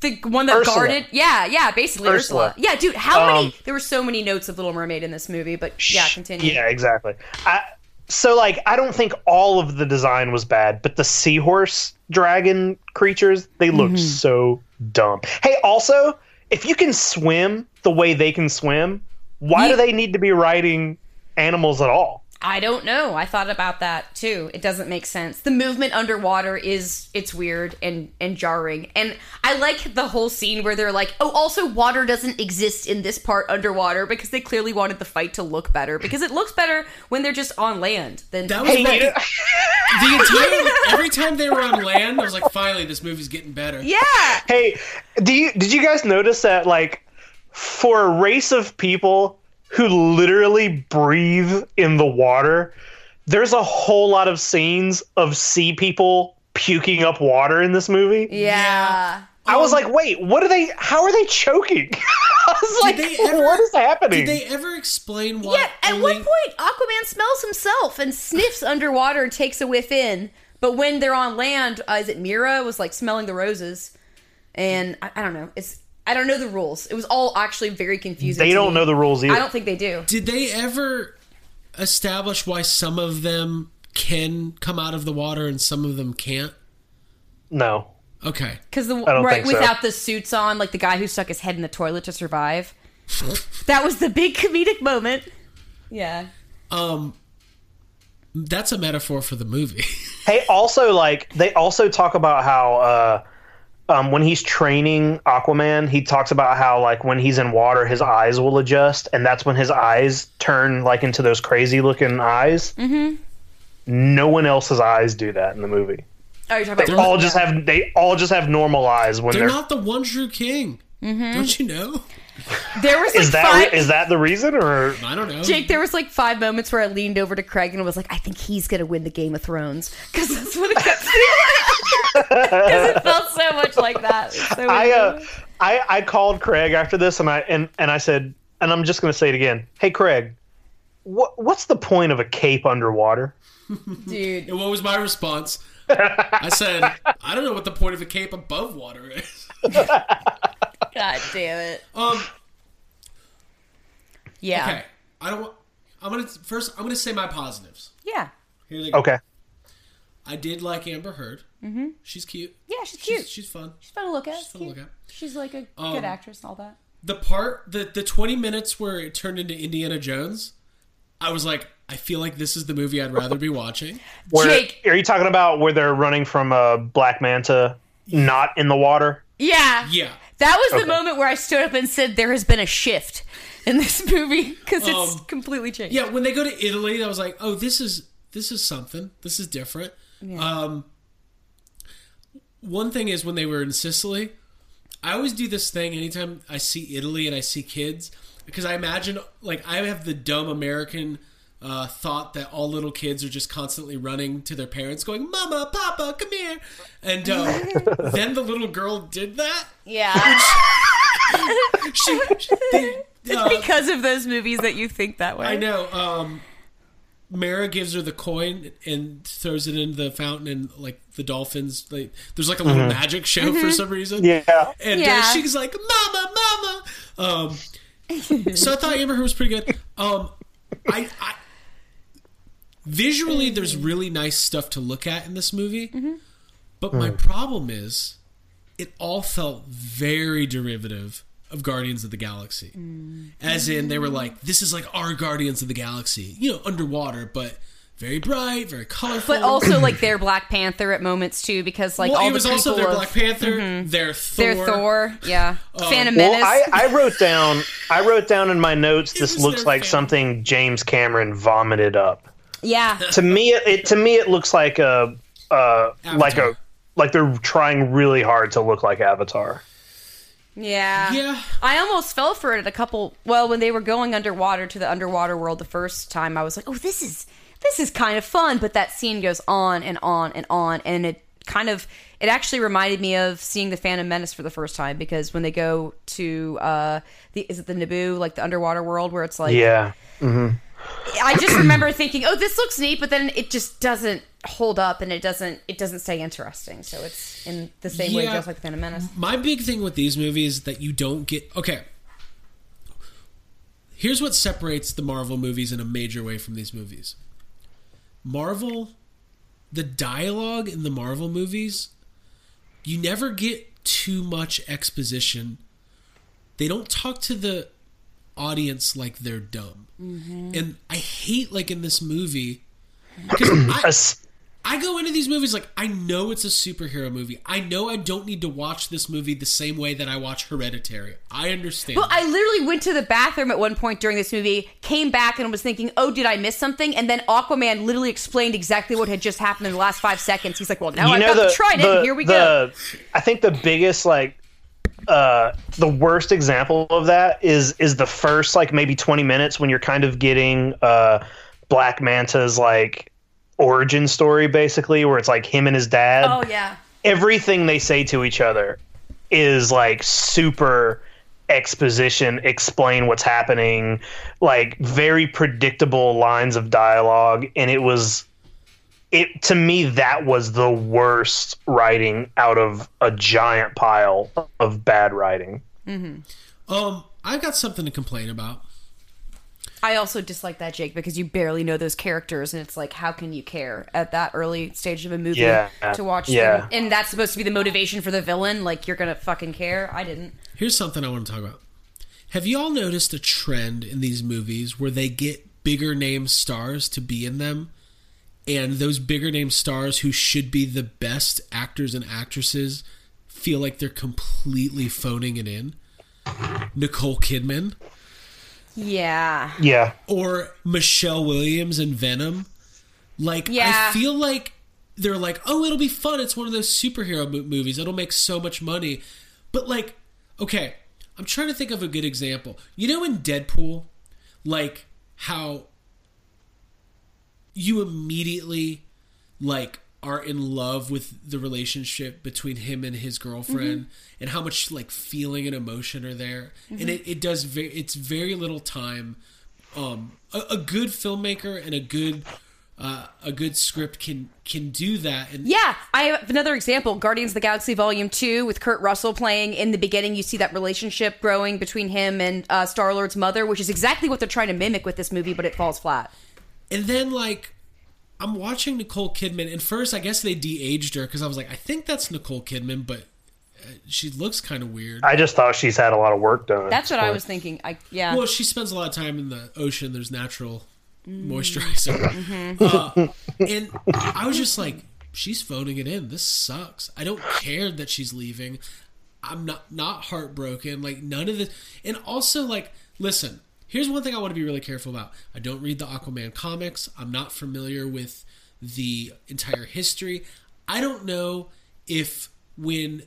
the one that Ursula. guarded. Yeah, yeah, basically Ursula. Ursula. Yeah, dude, how Um, many? There were so many notes of Little Mermaid in this movie, but yeah, continue. Yeah, exactly. I, so like I don't think all of the design was bad, but the seahorse dragon creatures, they looked Mm-hmm. so dumb. Hey, also, if you can swim the way they can swim, why Ye- do they need to be riding animals at all? I don't know. I thought about that too. It doesn't make sense. The movement underwater is it's weird and and jarring. And I like the whole scene where they're like, "Oh, also water doesn't exist in this part underwater because they clearly wanted the fight to look better because it looks better when they're just on land than That was Hey, the, the entire every time they were on land, I was like, finally, this movie's getting better. Yeah. Hey, do you did you guys notice that like for a race of people who literally breathe in the water, there's a whole lot of scenes of sea people puking up water in this movie. Yeah. I was like, wait, what are they? How are they choking? I was like, they ever- what is happening? Did they ever explain why? Yeah, at only, one point Aquaman smells himself and sniffs underwater and takes a whiff in. But when they're on land, uh, is it Mera was like smelling the roses? And I, I don't know. It's I don't know the rules. It was all actually very confusing. they to don't me. know the rules either. I don't think they do. Did they ever establish why some of them can come out of the water and some of them can't? no. Okay. Because the I don't right think so. without the suits on, like the guy who stuck his head in the toilet to survive. that was the big comedic moment. Yeah. Um, that's a metaphor for the movie. Hey, also like they also talk about how uh um, when he's training Aquaman, he talks about how like when he's in water, his eyes will adjust, and that's when his eyes turn like into those crazy looking eyes. Mm-hmm. No one else's eyes do that in the movie. Oh, you're talking They about all just have they all just have normal eyes when They're they're. not the one true king. Mm-hmm. Don't you know? There was like is that five. is that the reason or I don't know. Jake, there was like five moments where I leaned over to Craig and was like, "I think he's gonna win the Game of Thrones," because that's what it kept feeling. Because it felt so much like that. So I uh I I called Craig after this and I and and I said and I'm just gonna say it again. Hey Craig, what what's the point of a cape underwater? dude. And what was my response? I said, I don't know what the point of a cape above water is. God damn it. Um, Yeah. okay. I don't. wa- I'm gonna first. I'm gonna say my positives. Yeah. Here they go. Okay. I did like Amber Heard. Mm-hmm. She's cute. Yeah, she's cute. She's, she's fun. She's fun to look at. She's fun to look at. She's like a Um, good actress and all that. The part, the the 20 minutes where it turned into Indiana Jones, I was like, I feel like this is the movie I'd rather be watching. Where, Jake. are you talking about where they're running from a Black Manta not in the water? Yeah. Yeah. That was the moment where I stood up and said, "There has been a shift in this movie because it's Um, completely changed." Yeah, when they go to Italy, I was like, oh, this is this is something. This is different. Um, one thing is when they were in Sicily, I always do this thing anytime I see Italy and I see kids because I imagine like I have the dumb American uh, thought that all little kids are just constantly running to their parents, going "Mama, Papa, come here," and uh, then the little girl did that. Yeah. She, she- they, uh, because of those movies that you think that way. I know. Um, Mara gives her the coin and throws it into the fountain, and like the dolphins, like there's like a little magic show for some reason. Yeah. and Yeah. uh, she's like, "Mama, mama." Um, so I thought Amber Heard was pretty good. Um, I, I visually, there's really nice stuff to look at in this movie, mm-hmm. but my hmm. problem is, it all felt very derivative of Guardians of the Galaxy. Mm. As in, they were like, "This is like our Guardians of the Galaxy," you know, underwater, but very bright, very colorful. But also like their Black Panther at moments too, because like well, all it the was people also their of Black Panther, mm-hmm. their Thor. their Thor, yeah, uh, Phantom Well, Menace. I, I wrote down I wrote down in my notes this looks like family. something James Cameron vomited up. Yeah, To me it, it to me it looks like a uh like a like they're trying really hard to look like Avatar. yeah, Yeah. I almost fell for it at a couple. Well, when they were going underwater to the underwater world the first time, I was like, "Oh, this is this is kind of fun." But that scene goes on and on and on, and it kind of it actually reminded me of seeing the Phantom Menace for the first time because when they go to uh, the is it the Naboo like the underwater world where it's like yeah. Mm-hmm. I just remember thinking, oh, this looks neat, but then it just doesn't hold up and it doesn't it doesn't stay interesting. So it's in the same way Yeah. just like the Phantom Menace. My big thing with these movies is that you don't get okay. Here's what separates the Marvel movies in a major way from these movies. Marvel, the dialogue in the Marvel movies, you never get too much exposition. They don't talk to the audience like they're dumb. Mm-hmm. And I hate like in this movie because I, I go into these movies like I know it's a superhero movie. I know I don't need to watch this movie the same way that I watch Hereditary. I understand. Well, I literally went to the bathroom at one point during this movie, came back and was thinking, "Oh, did I miss something?" And then Aquaman literally explained exactly what had just happened in the last five seconds. He's like, "Well, now I've got the, trident. the- Here we the- go." I think the biggest like uh the worst example of that is is the first like maybe 20 minutes when you're kind of getting uh Black Manta's like origin story basically where it's like him and his dad. Oh yeah. Everything they say to each other is like super exposition, explain what's happening, like very predictable lines of dialogue and it was it to me that was the worst writing out of a giant pile of bad writing. Mm-hmm. um, I've got something to complain about. I also dislike that Jake because you barely know those characters, and it's like, how can you care at that early stage of a movie Yeah. to watch Yeah. them? And that's supposed to be the motivation for the villain. Like you're gonna fucking care. I didn't. Here's something I want to talk about. Have you all noticed a trend in these movies where they get bigger name stars to be in them? And those bigger name stars who should be the best actors and actresses feel like they're completely phoning it in? Nicole Kidman Yeah. Yeah. or Michelle Williams in Venom. Like, Yeah. I feel like they're like, oh, it'll be fun. It's one of those superhero mo- movies. It'll make so much money. But, like, okay, I'm trying to think of a good example. You know, in Deadpool, like, how you immediately, like, are in love with the relationship between him and his girlfriend and how much like feeling and emotion are there and Mhm. it, it does very it's very little time um a, a good filmmaker and a good uh, a good script can can do that and Yeah, I have another example. Guardians of the Galaxy Volume 2 with Kurt Russell playing. In the beginning, you see that relationship growing between him and uh, Star Lord's mother, which is exactly what they're trying to mimic with this movie, but it falls flat. And then like I'm watching Nicole Kidman, and first I guess they de-aged her because I was like, I think that's Nicole Kidman, but uh, she looks kind of weird. I just thought she's had a lot of work done. That's what I was thinking. I Yeah. Well, she spends a lot of time in the ocean. There's natural Mm. moisturizer, Mhm. uh, and I was just like, she's phoning it in. This sucks. I don't care that she's leaving. I'm not not heartbroken. Like none of this, and also like, listen. Here's one thing I want to be really careful about. I don't read the Aquaman comics. I'm not familiar with the entire history. I don't know if when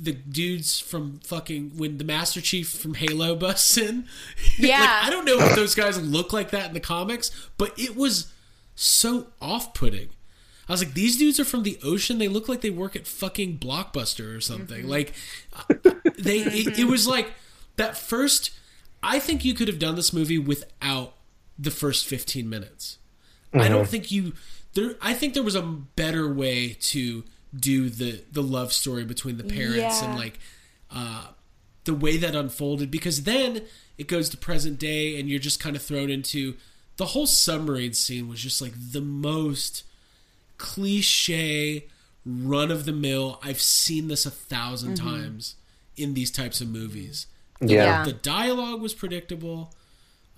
the dudes from fucking when the Master Chief from Halo busts in, Yeah. like, I don't know if those guys look like that in the comics, but it was so off-putting. I was like, these dudes are from the ocean. They look like they work at fucking Blockbuster or something. Like, uh, they. It, it was like that first. I think you could have done this movie without the first fifteen minutes. I don't think you. There. I think there was a better way to do the the love story between the parents Yeah. and like uh, the way that unfolded because then it goes to present day and you're just kind of thrown into the whole submarine scene was just like the most cliche run of the mill i've seen this a 1000 Mhm. times in these types of movies Yeah. the dialogue was predictable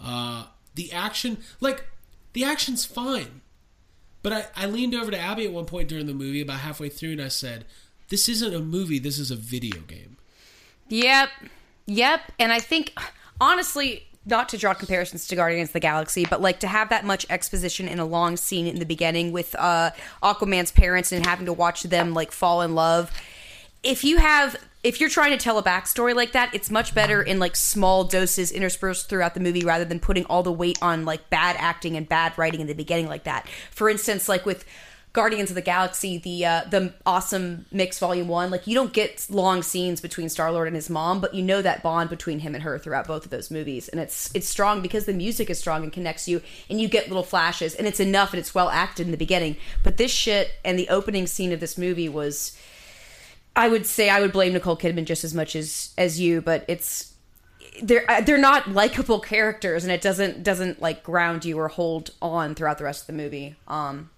uh, the action like the action's fine but I, I leaned over to abby at one point during the movie about halfway through and i said this isn't a movie this is a video game Yep. Yep. And I think, honestly, not to draw comparisons to Guardians of the Galaxy, but like to have that much exposition in a long scene in the beginning with uh, Aquaman's parents and having to watch them like fall in love. If you have. If you're trying to tell a backstory like that, it's much better in like small doses interspersed throughout the movie rather than putting all the weight on like bad acting and bad writing in the beginning like that. For instance, like with Guardians of the Galaxy, the uh, the awesome mix volume one, like you don't get long scenes between Star Lord and his mom, but you know that bond between him and her throughout both of those movies, and it's it's strong because the music is strong and connects you, and you get little flashes, and it's enough, and it's well acted in the beginning. But this shit and the opening scene of this movie was, I would say, I would blame Nicole Kidman just as much as as you, but it's they're uh, they're not likable characters, and it doesn't doesn't like ground you or hold on throughout the rest of the movie. Um,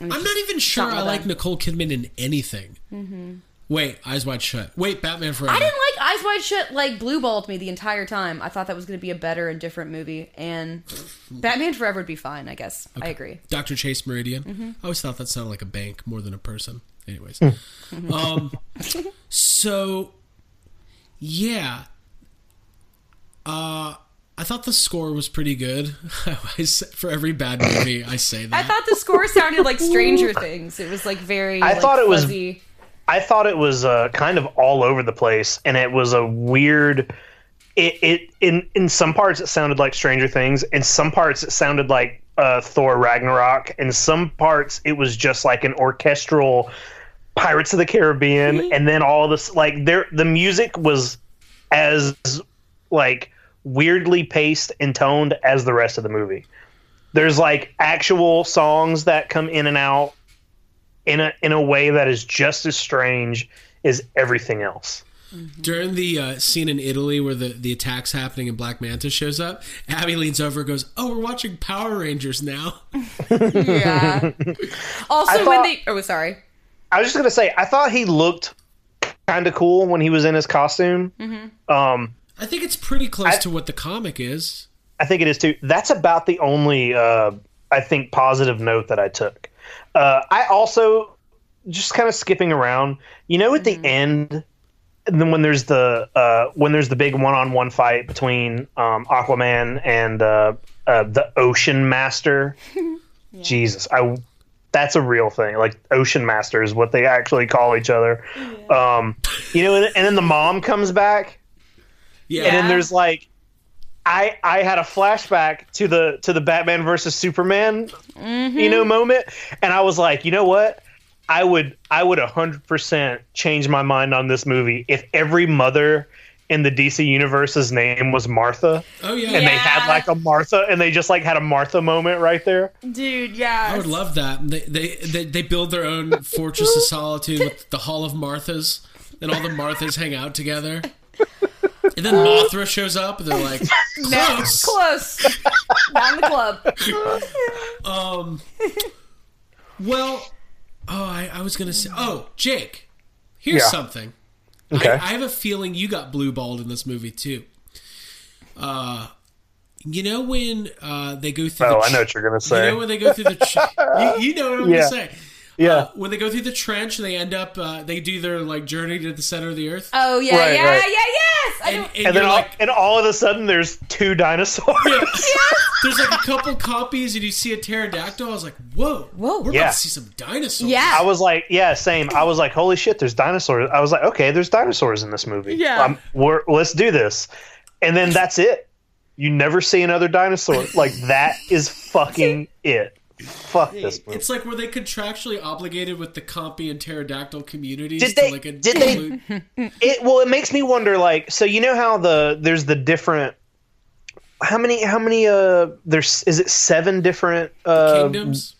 I'm not even sure I like Nicole Kidman in anything. Mm-hmm. Wait, Eyes Wide Shut. Wait, Batman Forever. I didn't like Eyes Wide Shut. Like blue balled me the entire time. I thought that was going to be a better and different movie, and Batman Forever would be fine. I guess I agree. Dr. Chase Meridian. Mhm. I always thought that sounded like a bank more than a person. Anyways, Mhm. um, so yeah, uh, I thought the score was pretty good. For every bad movie, I say that. I thought the score sounded like Stranger Things. It was like very. I like, thought it was- I thought it was uh, kind of all over the place, and it was a weird. It, it in in some parts it sounded like Stranger Things, in some parts it sounded like uh, Thor Ragnarok, in some parts it was just like an orchestral Pirates of the Caribbean, and then all this like there the music was as like weirdly paced and toned as the rest of the movie. There's like actual songs that come in and out in a in a way that is just as strange as everything else. During the uh, scene in Italy where the, the attack's happening and Black Manta shows up, Abby leans over and goes, Oh, we're watching Power Rangers now. yeah. Also, I when they. Oh, sorry. I was just gonna say, I thought he looked kind of cool when he was in his costume. Mm-hmm. Um, I think it's pretty close to what the comic is. I think it is too. That's about the only, uh, I think, positive note that I took. Uh, I also just kind of skipping around. You know, at the end, and then when there's the uh, when there's the big one-on-one fight between um, Aquaman and uh, uh, the Ocean Master. Jesus, I that's a real thing. Like Ocean Master is what they actually call each other. Um, you know, and, and then the mom comes back. Yeah. And then there's like I I had a flashback to the to the Batman versus Superman you know moment and I was like, "You know what? I would I would 100% change my mind on this movie if every mother in the DC universe's name was Martha. Oh, yeah. And they had like a Martha and they just like had a Martha moment right there. Dude, yeah. I would love that. They, they they they build their own Fortress of Solitude with the Hall of Marthas, and all the Marthas hang out together. And then Mothra shows up, and they're like, "Close." Close. Not in the club. Um. Well, oh, I, I was gonna say. Oh, Jake, here's Yeah. something. Okay. I, I have a feeling you got blue balled in this movie too. Uh, you know when uh they go through. Oh, the I know what you're gonna say. You know when they go through the. Tr- you, you know what I'm Yeah. gonna say. Yeah. Uh, when they go through the trench and they end up, uh, they do their like journey to the center of the earth. Oh, yeah, Right, yeah, right. yeah, yes. I And, and And then all, like, and all of a sudden there's two dinosaurs. Yes, there's like a couple compies, and you see a pterodactyl. I was like, whoa, whoa, we're Yeah. about to see some dinosaurs. Yeah. I was like, yeah, same. I was like, holy shit, there's dinosaurs. I was like, okay, there's dinosaurs in this movie. Yeah. Um, we're, let's do this. And then that's it. You never see another dinosaur. Like that is fucking it. Fuck this movie. It's like were they contractually obligated with the compy and pterodactyl communities Did to they- like did they- It well, it makes me wonder. Like, so you know how the there's the different. How many? How many? Uh, there's is it seven different uh, kingdoms?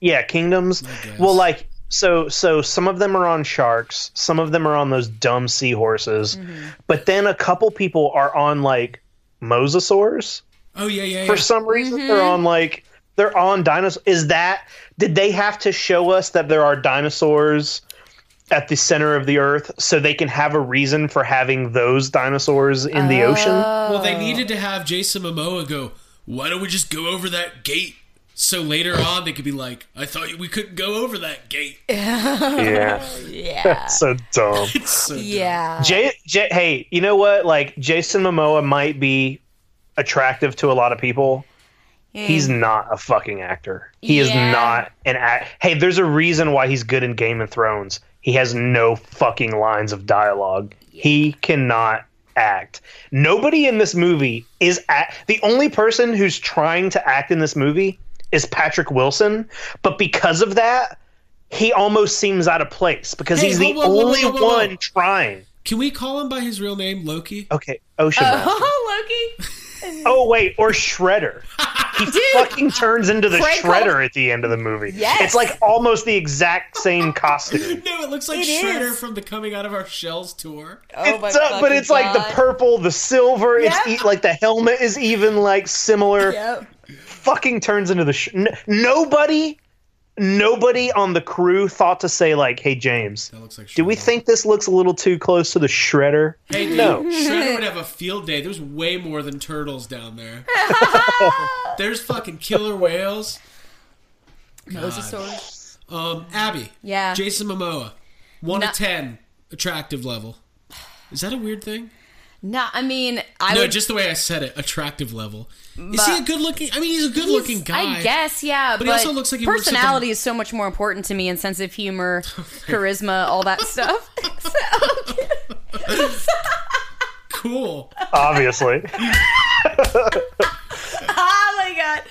Yeah, kingdoms. Well, like so so some of them are on sharks, some of them are on those dumb seahorses, but then a couple people are on like mosasaurs. Oh yeah, yeah, yeah. For some reason they're on like they're on dinosaurs. Is that did they have to show us that there are dinosaurs at the center of the earth so they can have a reason for having those dinosaurs in the ocean? well, they needed to have Jason Momoa go. Why don't we just go over that gate? So later on, they could be like, "I thought we couldn't go over that gate." Yeah. Yeah. so dumb. It's so dumb. Yeah. J, J, hey, you know what? Like Jason Momoa might be attractive to a lot of people. He's not a fucking actor. He is not an act. Hey, there's a reason why he's good in Game of Thrones. He has no fucking lines of dialogue. He cannot act. Nobody in this movie is act. The only person who's trying to act in this movie is Patrick Wilson, but because of that, he almost seems out of place because Hey, he's the only one trying. Can we call him by his real name, Loki? Okay, Ocean. Oh, Loki. Oh wait, or Shredder. He fucking turns into the Craig Shredder called- at the end of the movie. Yes. It's like almost the exact same costume. No, it looks like It Shredder is. from the Coming Out of Our Shells tour. Oh my it's up, but fucking it's like the purple, the silver. Yep. It's e- like the helmet is even like similar. Yep. Fucking turns into the. Sh- n- nobody, nobody on the crew thought to say like, "Hey James, That looks like do we think this looks a little too close to the Shredder?" Hey, dude, No. Shredder would have a field day. There's way more than turtles down there. There's fucking killer whales. Mosasaurus. Um, Abby. Yeah. Jason Momoa. One No- to ten, attractive level. Is that a weird thing? No, I mean, I no, would just the way I said it, attractive level. Is But- he a good looking? I mean, he's a good looking guy. I guess, yeah. But But, he also looks like he works at the- personality is so much more important to me, and sense of humor, oh, charisma, all that stuff. So- Cool. Obviously, oh my god,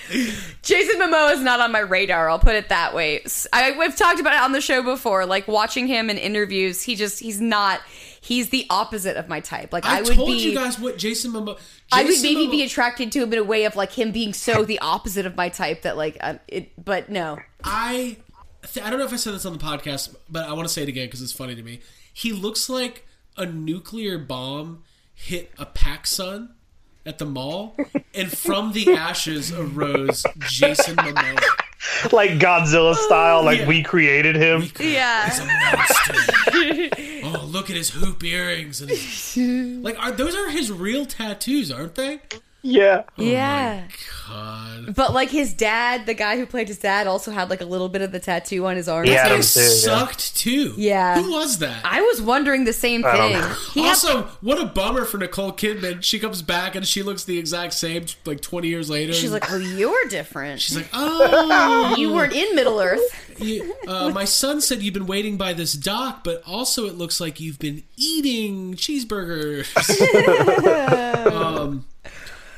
Jason Momoa is not on my radar. I'll put it that way. S- I, we've talked about it on the show before. Like watching him in interviews, he just he's not. He's the opposite of my type. Like I, I, would told be. you guys what Jason Momoa. I would maybe Momoa- be attracted to him in a way of like him being so the opposite of my type that like um, it. But no, I th- I don't know if I said this on the podcast, but I want to say it again because it's funny to me. He looks like a nuclear bomb hit a PacSun at the mall, and from the ashes arose Jason Momoa. like Godzilla style, like Yeah. we created him. yeah. He's a monster. oh, look at his hoop earrings and like are those are his real tattoos, aren't they? Yeah, yeah. God. But like his dad, the guy who played his dad, also had like a little bit of the tattoo on his arm. Yeah, That them too, yeah. sucked too. Yeah. Who was that? I was wondering the same I thing. know. He had- also, what a bummer for Nicole Kidman. She comes back and she looks the exact same, like twenty years later. she's like, "Oh, you're different. she's like, oh, you weren't in Middle Earth." you- uh, my son said you've been waiting by this dock, but also it looks like you've been eating cheeseburgers. um,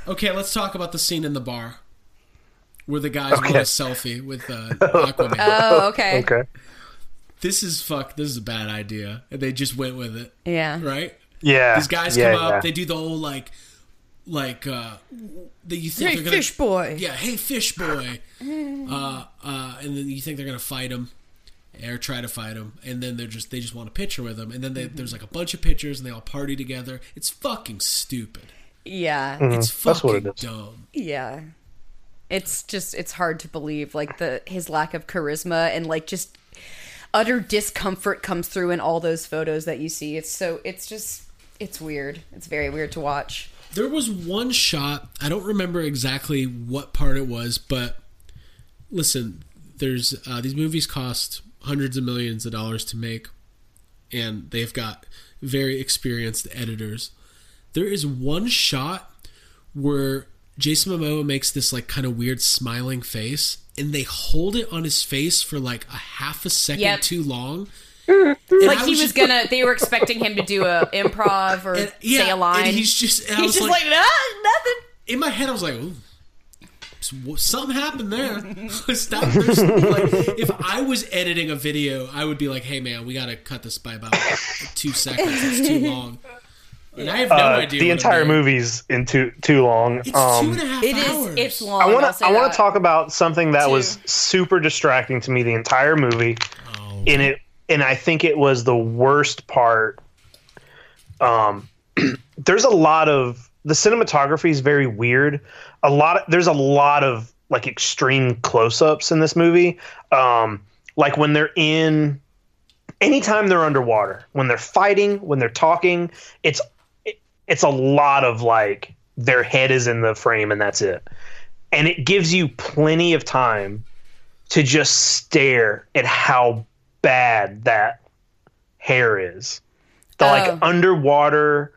okay, let's talk about the scene in the bar where the guys want a selfie with uh, Aquaman. Oh, okay. okay. this is fuck. This is a bad idea, and they just went with it, Yeah. right? Yeah, These guys yeah, come up, yeah. they do the whole like, like uh, that you think Hey, they're gonna, fish boy. yeah, hey fish boy, uh, uh, and then you think they're gonna fight him or try to fight him, and then they're just they just want a picture with him, and then they, there's like a bunch of pictures, and they all party together. It's fucking stupid. Yeah. It's Mm-hmm. That's what fucking it is. dumb. Yeah. It's just it's hard to believe like the his lack of charisma and like just utter discomfort comes through in all those photos that you see. It's so it's just it's weird. It's very weird to watch. There was one shot. I don't remember exactly what part it was, but listen, there's uh, these movies cost hundreds of millions of dollars to make, and they've got very experienced editors. There is one shot where Jason Momoa makes this like kind of weird smiling face, and they hold it on his face for like a half a second Yep. too long. Like I he was was just- gonna they were expecting him to do a improv or And- say a line. and he's just, and I he's was just like, like, ah, nothing. in my head, I was like, "Ooh, something happened there." Stop. Like, if I was editing a video, I would be like, "Hey, man, we got to cut this by about two seconds. It's too long." And I have no Uh, idea. the entire movie's in too too long. It's um, two and a half It is hours. it's long. I want to I want to talk about something that Two. was super distracting to me the entire movie, Oh. and it and I think it was the worst part. Um, there's a lot of the cinematography is very weird. A lot of there's a lot of like extreme close-ups in this movie. Um, like when they're in, anytime they're underwater, when they're fighting, when they're talking, it's it, it's a lot of like their head is in the frame and that's it and it gives you plenty of time to just stare at how bad that hair is. The Oh. like underwater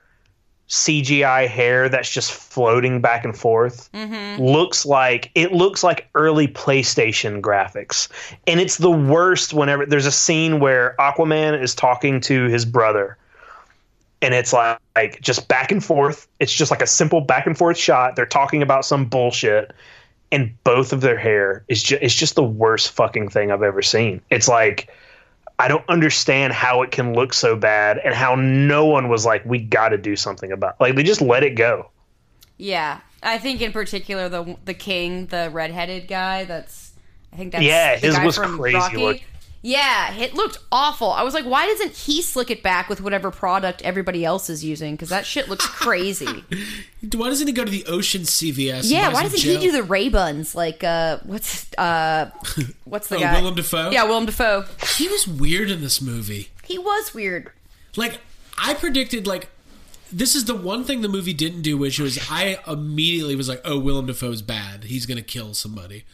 CGI hair that's just floating back and forth mm-hmm. looks like it looks like early PlayStation graphics. And it's the worst whenever there's a scene where Aquaman is talking to his brother and it's like, like just back and forth. It's just like a simple back and forth shot. They're talking about some bullshit, and both of their hair is just it's just the worst fucking thing I've ever seen. It's like I don't understand how it can look so bad and how no one was like, we got to do something about. Like they just let it go. Yeah, I think in particular the the king, the redheaded guy. That's I think that's Yeah, the his guy was from crazy. Yeah, it looked awful. I was like, why doesn't he slick it back with whatever product everybody else is using? Because that shit looks crazy. Why doesn't he go to the Ocean CVS? yeah, why doesn't he do the Ray Buns? Like, uh, what's uh, what's the Oh, guy? Willem Dafoe? Yeah, Willem Dafoe. He was weird in this movie. He was weird. Like I predicted, like this is the one thing the movie didn't do, which was I immediately was like, "Oh, Willem Dafoe's bad. He's gonna kill somebody."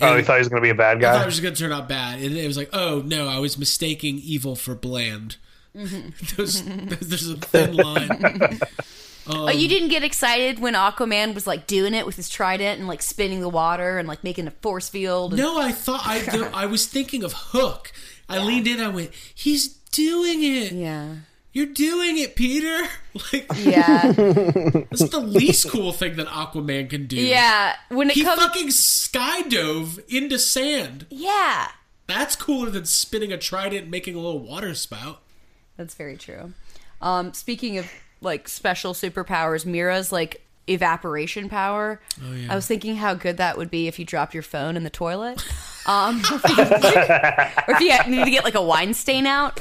Oh, he thought he was going to be a bad guy. I thought guy. it was gonna turn out bad, and it was like, "Oh no, I was mistaking evil for bland." Mm-hmm. There's, there's a thin line. oh, you didn't get excited when Aquaman was like doing it with his trident and like spinning the water and like making a force field. And- No, I thought I the, I was thinking of Hook. I leaned in. I went, "He's doing it. Yeah. You're doing it, Peter." Like, Yeah. that's the least cool thing that Aquaman can do. Yeah. When it he comes, fucking skydove into sand. yeah, That's cooler than spinning a trident and making a little water spout. that's very true. Um, speaking of like special superpowers, Mera's like evaporation power. Oh, yeah. I was thinking how good that would be if you dropped your phone in the toilet, um, or if you need to get like a wine stain out.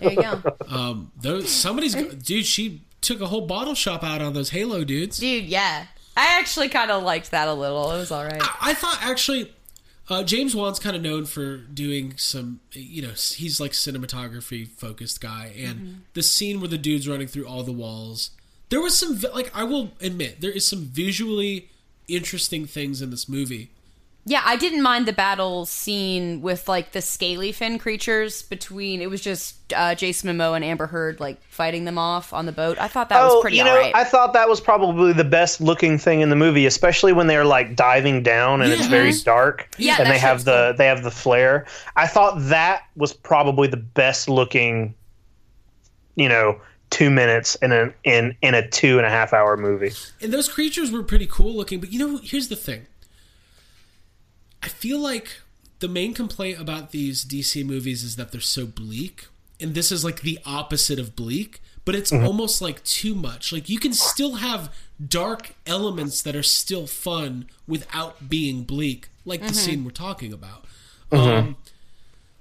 There you go, Um, those somebody's dude. She took a whole bottle shop out on those Halo dudes. dude. Yeah, I actually kind of liked that a little. It was all right. I thought actually, uh, James Wan's kind of known for doing some. You know, he's like cinematography focused guy, and the scene where the dude's running through all the walls. There was some like I will admit there is some visually interesting things in this movie. Yeah, I didn't mind the battle scene with like the scaly fin creatures between. It was just uh, Jason Momoa and Amber Heard like fighting them off on the boat. I thought that was pretty Oh, you know, alright. I thought that was probably the best looking thing in the movie, especially when they're like diving down and it's very dark. Yeah, and they have shit's the they have the flare. I thought that was probably the best looking, you know, two minutes in a in in a two and a half hour movie. And those creatures were pretty cool looking, but you know, here's the thing. I feel like the main complaint about these DC movies is that they're so bleak, and this is like the opposite of bleak, but it's mm-hmm. almost like too much. Like you can still have dark elements that are still fun without being bleak, like the mm-hmm. scene we're talking about. Mm-hmm. Um,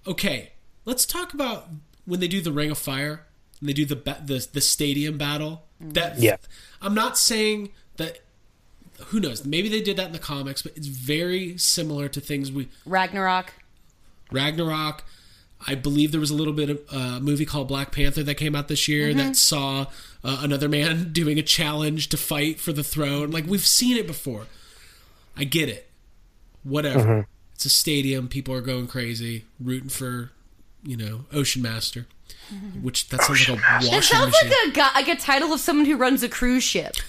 okay, let's talk about when they do the Ring of Fire and they do the the the stadium battle. That Yeah. I'm not saying that. Who knows? Maybe they did that in the comics, but it's very similar to things we Ragnarok. Ragnarok. I believe there was a little bit of uh, a movie called Black Panther that came out this year that saw uh, another man doing a challenge to fight for the throne. Like we've seen it before. I get it. Whatever. It's a stadium. People are going crazy, rooting for, you know, Ocean Master. Which that sounds like a washing That washing sounds machine. like a guy, like a title of someone who runs a cruise ship.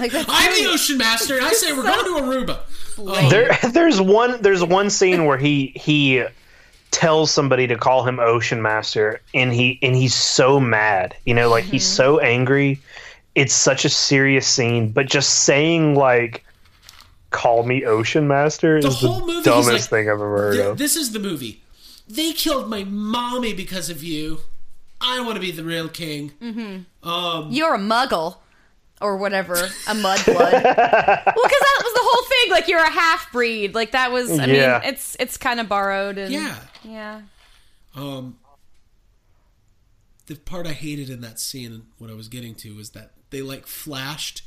Like that's I'm really- the Ocean Master, and I say we're going to Aruba. Oh, There there's one there's one scene where he he tells somebody to call him Ocean Master and he and he's so mad. You know, like he's mm-hmm. so angry. It's such a serious scene, but just saying like call me Ocean Master The is the whole movie, he's dumbest like, thing I've ever heard "Th- of. This is the movie. They killed my mommy because of you. I want to be the real king. Um, You're a muggle. Or whatever, a mudblood. well, because that was the whole thing. Like you're a half breed. Like that was. I Yeah. mean, it's it's kind of borrowed. And, yeah. Yeah. Um, the part I hated in that scene, what I was getting to, was that they like flashed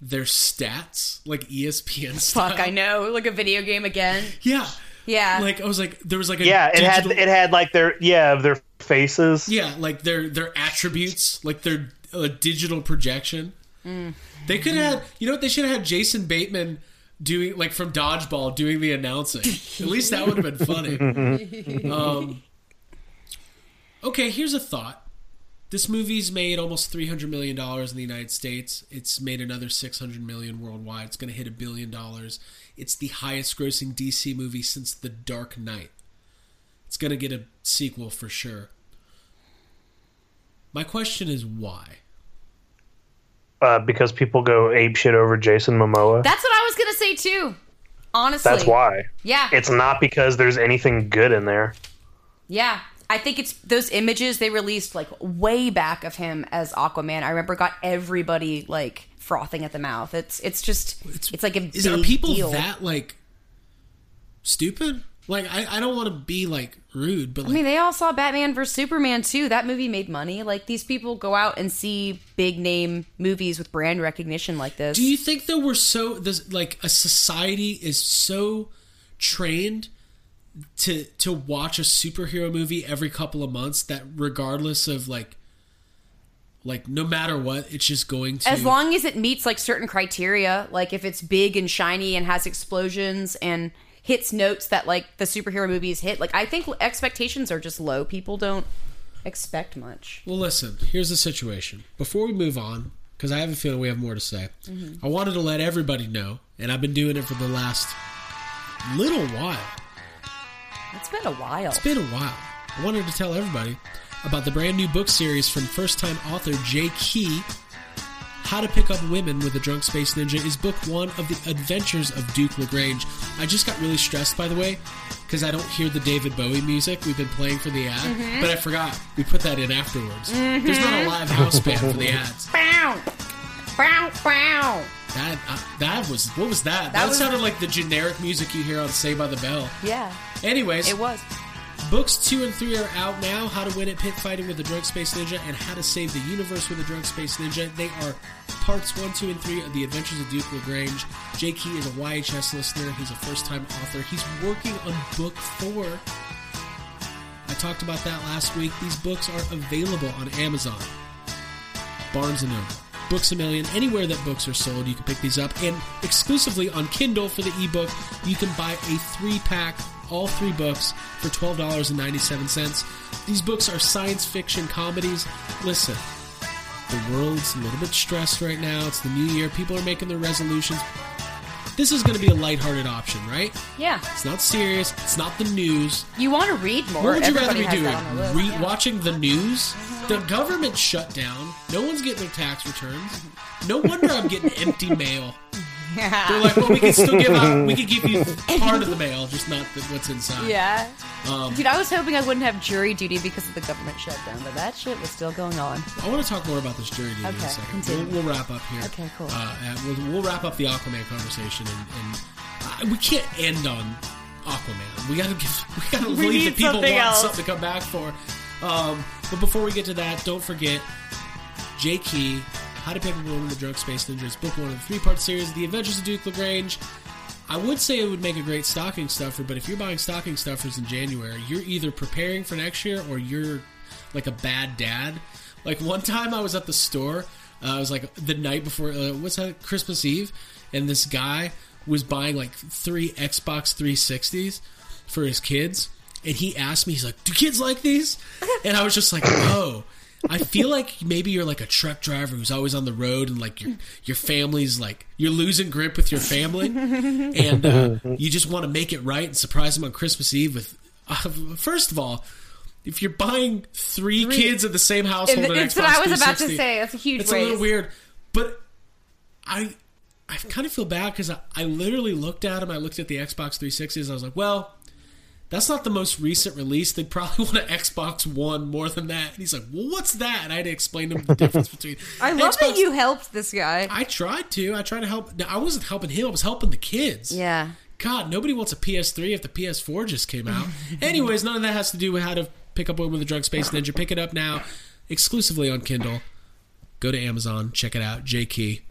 their stats, like ESPN. Fuck, style. I know. Like a video game again. Yeah. Yeah. Like I was like, there was like a yeah, it had it had like their yeah, their faces. Yeah, like their their attributes, like their uh, digital projection. Mm. They could have had, you know what? They should have had Jason Bateman doing like from Dodgeball doing the announcing. At least that would have been funny. um, okay, here's a thought. This movie's made almost three hundred million dollars in the United States. It's made another six hundred million worldwide. It's going to hit a billion dollars. It's the highest-grossing DC movie since The Dark Knight. It's going to get a sequel for sure. My question is why? uh, because people go ape shit over Jason Momoa. That's what I was gonna say too. Honestly, That's why. Yeah, It's not because there's anything good in there. yeah. I think it's those images they released like way back of him as Aquaman. I remember got everybody like frothing at the mouth. It's it's just it's, like a Is big are people deal. that like stupid? Like I, I don't want to be like rude, but I mean, they all saw Batman vs Superman too. That movie made money. Like these people go out and see big name movies with brand recognition like this. Do you think that we're so this like a society is so trained to to watch a superhero movie every couple of months that regardless of like like no matter what, it's just going to as long as it meets like certain criteria, like if it's big and shiny and has explosions and hits notes that like the superhero movies hit, like I think expectations are just low. People don't expect much. Well, listen, here's the situation. Before we move on, because I have a feeling we have more to say, Mhm. I wanted to let everybody know, and I've been doing it for the last little while. It's been a while. It's been a while. I wanted to tell everybody about the brand new book series from first time author Jay Key. How to Pick Up Women with a Drunk Space Ninja is book one of the adventures of Duke LaGrange. I just got really stressed, by the way, because I don't hear the David Bowie music we've been playing for the ad, Mhm. but I forgot. We put that in afterwards. Mhm. There's not a live house band for the ads. Bow, bow, bow. That uh, that was what was that? That, That was- sounded like the generic music you hear on Saved by the Bell. Yeah, Anyways, it was. Books two and three are out now. How to win at pit fighting with the drunk space ninja and how to save the universe with the drunk space ninja. They are parts one, two, and three of the Adventures of Duke Lagrange. Jay Key is a YHS listener. He's a first-time author. He's working on book four. I talked about that last week. These books are available on Amazon, Barnes and Noble, Books a Million, anywhere that books are sold. You can pick these up, and exclusively on Kindle for the ebook, you can buy a three-pack, all three books for twelve dollars and ninety-seven cents. These books are science fiction comedies. Listen, the world's a little bit stressed right now. It's the new year. People are making their resolutions. This is going to be a lighthearted option, right? Yeah. It's not serious. It's not the news. You want to read more? What would you rather be doing? that on their list. Re- Yeah. Watching the mm-hmm. news? Mm-hmm. The government shut down. No one's getting their tax returns. Mm-hmm. No wonder I'm getting empty mail. They're like, well, we can still give out. We can give you part of the mail, just not the, what's inside. Yeah. Um, Dude, I was hoping I wouldn't have jury duty because of the government shutdown, but that shit was still going on. I want to talk more about this jury duty in Okay, a second. We'll, we'll wrap up here. Okay, cool. Uh, and we'll, we'll wrap up the Aquaman conversation, and, and uh, we can't end on Aquaman. We gotta give, we gotta We leave the people something want else. something to come back for. Um, but before we get to that, don't forget Jay Key, How to a Woman the Drunk Space Ninjas, book one of the three-part series, The Adventures of Duke Lagrange. I would say it would make a great stocking stuffer, but if you're buying stocking stuffers in January, you're either preparing for next year or you're like a bad dad. Like one time I was at the store, uh, I was like the night before, uh, what's that, Christmas Eve, and this guy was buying like three Xbox 360s for his kids, and he asked me, he's like, "Do kids like these?" And I was just like, "Oh." I feel like maybe you're like a truck driver who's always on the road, and like your your family's like you're losing grip with your family, and uh, you just want to make it right and surprise them on Christmas Eve with. Uh, first of all, if you're buying three, Three. kids in the same household, an it's Xbox what I was about to say. That's a huge It's a little weird, but I I kind of feel bad because I, I literally looked at him. I looked at the Xbox 360s. I was like, well, that's not the most recent release. They probably want an Xbox One more than that. And he's like, well, what's that? And I had to explain to him the difference between. I love that you helped this guy. I tried to. I tried to help. Now, I wasn't helping him. I was helping the kids. Yeah. God, nobody wants a PS3 if the PS4 just came out. Anyways, none of that has to do with how to pick up one with a drug space ninja. Pick it up now, exclusively on Kindle. Go to Amazon, check it out. J Key.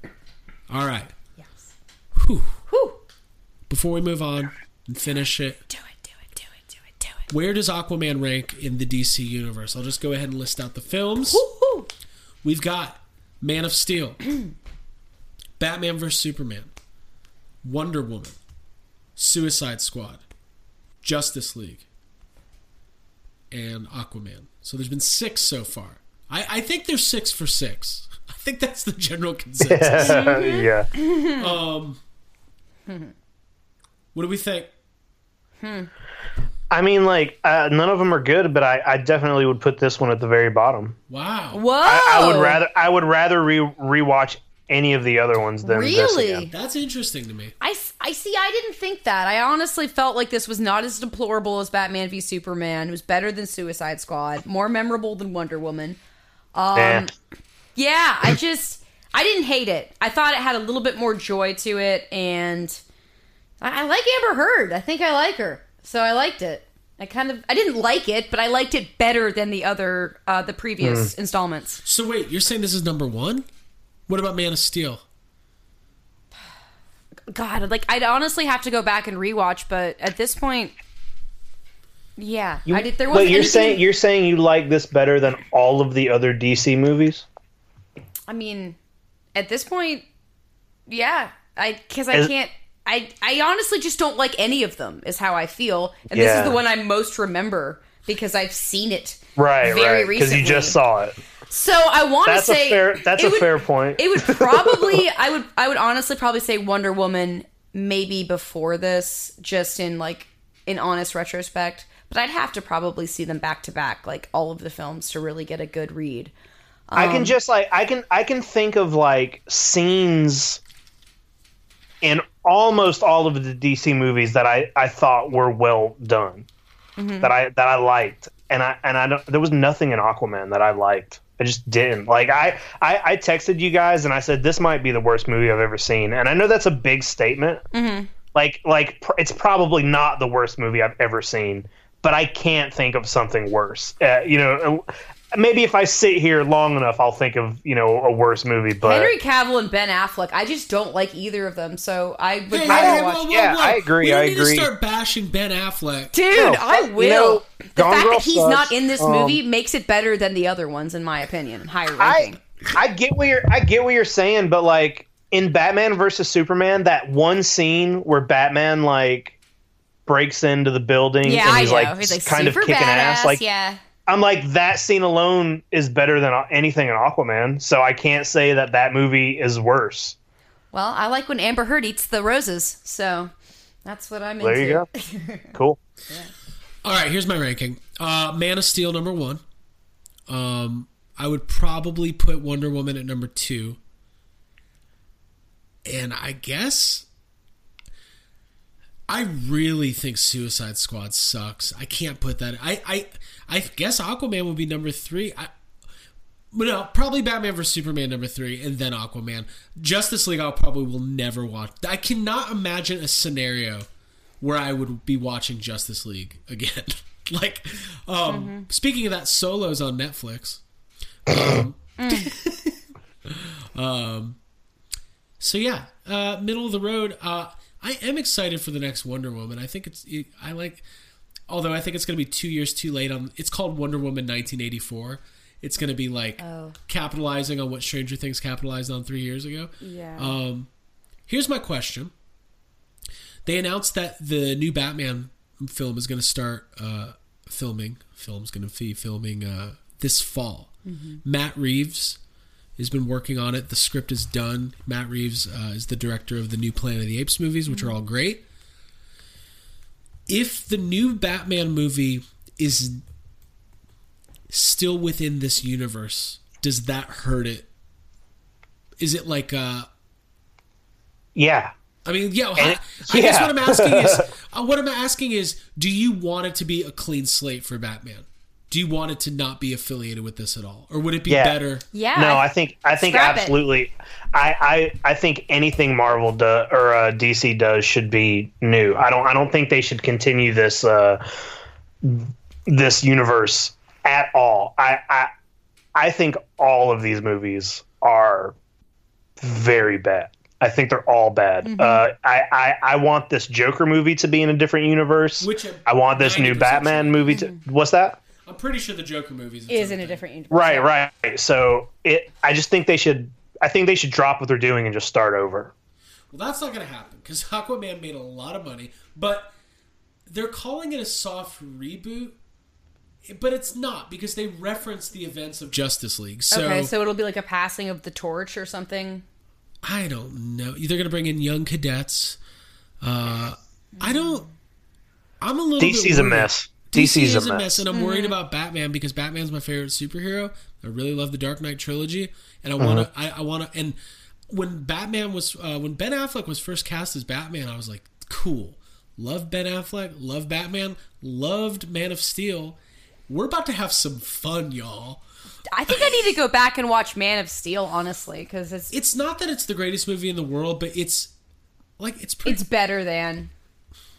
All right. Yes. Whew. Before we move on and finish it, Do it, do it, do it, do it, do it. Where does Aquaman rank in the DC universe? I'll just go ahead and list out the films. We've got Man of Steel, Batman vs Superman, Wonder Woman, Suicide Squad, Justice League, and Aquaman. So there's been six so far. I, I think there's six for six. I think that's the general consensus. yeah. Um, what do we think? I mean, like uh, none of them are good, but I, I definitely would put this one at the very bottom. Wow. Whoa. I, I would rather I would rather re rewatch any of the other ones than this Really? again. That's interesting to me. I, I see. I didn't think that. I honestly felt like this was not as deplorable as Batman v Superman. It was better than Suicide Squad, more memorable than Wonder Woman. Um, Eh. yeah, I just I didn't hate it. I thought it had a little bit more joy to it, and I, I like Amber Heard. I think I like her, so I liked it. I kind of I didn't like it, but I liked it better than the other uh, the previous Hmm. installments. So wait, you're saying this is number one? What about Man of Steel? God, like I'd honestly have to go back and rewatch, but at this point, yeah, You- I did. There was Wait, you're saying you're saying you like this better than all of the other DC movies? I mean, at this point, yeah, I because I Is- can't. I I honestly just don't like any of them. Is how I feel, and this is the one I most remember because I've seen it Right, very right. Because you just saw it. So I want to That's a say fair. That's a would- fair point. It would probably I would I would honestly probably say Wonder Woman maybe before this, just in like in honest retrospect. But I'd have to probably see them back to back, like all of the films, to really get a good read. I Um, can just like I can I can think of like scenes in almost all of the DC movies that I I thought were well done Mhm. that I that I liked and I and I don't there was nothing in Aquaman that I liked. I just didn't like. I, I I texted you guys and I said this might be the worst movie I've ever seen, and I know that's a big statement. Mm-hmm. Like like pr- it's probably not the worst movie I've ever seen, but I can't think of something worse. Uh, you know, maybe if I sit here long enough, I'll think of you know a worse movie. But Henry Cavill and Ben Affleck, I just don't like either of them, so I would Hey, rather hey, watch. whoa, whoa, Yeah, whoa. I agree, We don't I need agree. to start bashing Ben Affleck. Dude, No, I will. you know, the Gone fact Girl that he's sucks. not in this Um, movie makes it better than the other ones, in my opinion. Higher I ranking. I get what you're I get what you're saying, but like in Batman versus Superman, that one scene where Batman like breaks into the building yeah, and he's like, he's like kind of kicking badass. ass, like yeah. I'm like that scene alone is better than anything in Aquaman, so I can't say that that movie is worse. Well, I like when Amber Heard eats the roses, so that's what I'm There into. you go. Cool. All right, here's my ranking. Uh, Man of Steel number one. Um, I would probably put Wonder Woman at number two. And I guess I really think Suicide Squad sucks. I can't put that. I I I guess Aquaman would be number three. I, but no, probably Batman vs Superman number three, and then Aquaman. Justice League, I'll probably will never watch. I cannot imagine a scenario where I would be watching Justice League again. like, um, speaking of that, Solo's on Netflix. Um, um, so yeah, uh, middle of the road. Uh, I am excited for the next Wonder Woman. I think it's. It, I like, although I think it's going to be two years too late. On it's called Wonder Woman 1984. It's going to be like Oh. capitalizing on what Stranger Things capitalized on three years ago. Yeah. Um, here's my question. They announced that the new Batman film is going to start uh, filming. Film's going to be filming uh, this fall. Mhm. Matt Reeves has been working on it. The script is done. Matt Reeves uh, is the director of the new Planet of the Apes movies, which are all great. If the new Batman movie is still within this universe, does that hurt it? Is it like uh Yeah. I mean, yeah. I, I guess what I'm asking is, uh, what I'm asking is, do you want it to be a clean slate for Batman? Do you want it to not be affiliated with this at all, or would it be Yeah. better? Yeah. No, I think I think Scrap it. absolutely. I, I I think anything Marvel do, or uh, DC does should be new. I don't I don't think they should continue this uh, this universe at all. I, I I think all of these movies are very bad. I think they're all bad. Mhm. Uh, I, I I want this Joker movie to be in a different universe. Which I'm want this new Batman movie to. What's that? I'm pretty sure the Joker movies Is in a different universe. Right, right. So it, I just think they should. I think they should drop what they're doing and just start over. Well, that's not going to happen because Aquaman made a lot of money, but they're calling it a soft reboot, but it's not because they reference the events of Justice League. So, okay, so it'll be like a passing of the torch or something. I don't know. They're going to bring in young cadets. Uh, I don't. I'm a little. bit DC's a mess. DC DC's is a a mess. mess, and I'm worried Mm-hmm. about Batman because Batman's my favorite superhero. I really love the Dark Knight trilogy, and I want to. Uh-huh. I, I want to, and when Batman was uh, when Ben Affleck was first cast as Batman, I was like, cool. Love Ben Affleck, love Batman, loved Man of Steel. We're about to have some fun, y'all. I think I need to go back and watch Man of Steel, honestly, because it's It's not that it's the greatest movie in the world, but it's like it's pretty. it's better than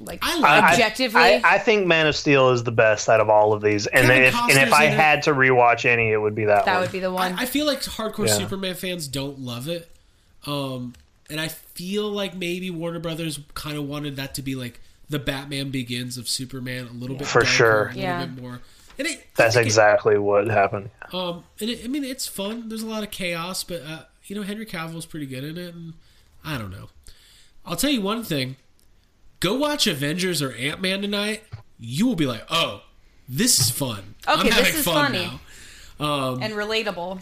like I like objectively. I, I think Man of Steel is the best out of all of these, and Kevin if and if I in it. had to rewatch any, it would be that, one. that one. would be the one. I, I feel like hardcore Yeah. Superman fans don't love it, um, and I feel like maybe Warner Brothers kind of wanted that to be like the Batman Begins of Superman, a little bit more. For darker, sure. a little Yeah. bit more. And it, that's think it- exactly what happened. Um, and it, I mean, it's fun. There's a lot of chaos, but uh, you know, Henry Cavill's pretty good in it, and I don't know. I'll tell you one thing: go watch Avengers or Ant Man tonight. You will be like, "Oh, this is fun. I'm Okay, this is fun funny. now." Um, and relatable.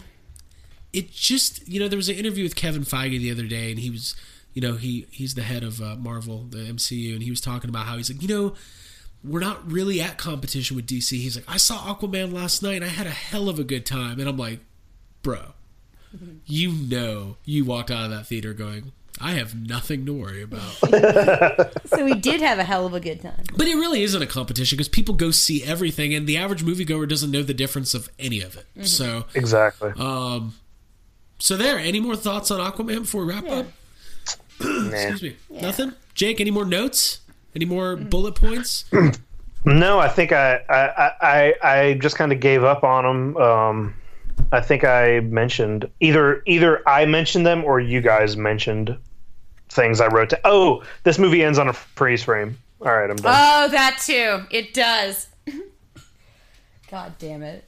it just you know there was an interview with Kevin Feige the other day, and he was you know he he's the head of uh, Marvel, the MCU, and he was talking about how he's like you know we're not really at competition with DC. He's like I saw Aquaman last night, and I had a hell of a good time, and I'm like, bro, you know you walked out of that theater going. I have nothing to worry about. So we did have a hell of a good time. But it really isn't a competition because people go see everything, and the average moviegoer doesn't know the difference of any of it. So, Exactly. um, so there. Any more thoughts on Aquaman before we wrap up? Excuse me. Nothing. Jake, any more notes? Any more bullet points? No, I think I I I, I just kind of gave up on them. Um, I think I mentioned either either I mentioned them or you guys mentioned things I wrote. To, oh, this movie ends on a freeze frame. All right, I'm done. Oh, that too. It does. God damn it.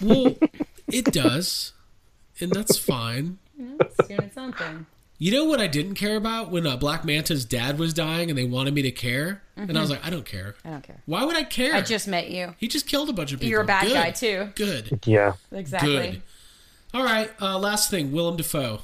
well, it does, and that's fine. It's doing something. You know what I didn't care about when uh, Black Manta's dad was dying, and they wanted me to care, and I was like, I don't care. I don't care. Why would I care? I just met you. he just killed a bunch of people. You're a bad Good. guy too. Good. yeah. Exactly. Good. All right. Uh, last thing, Willem Dafoe.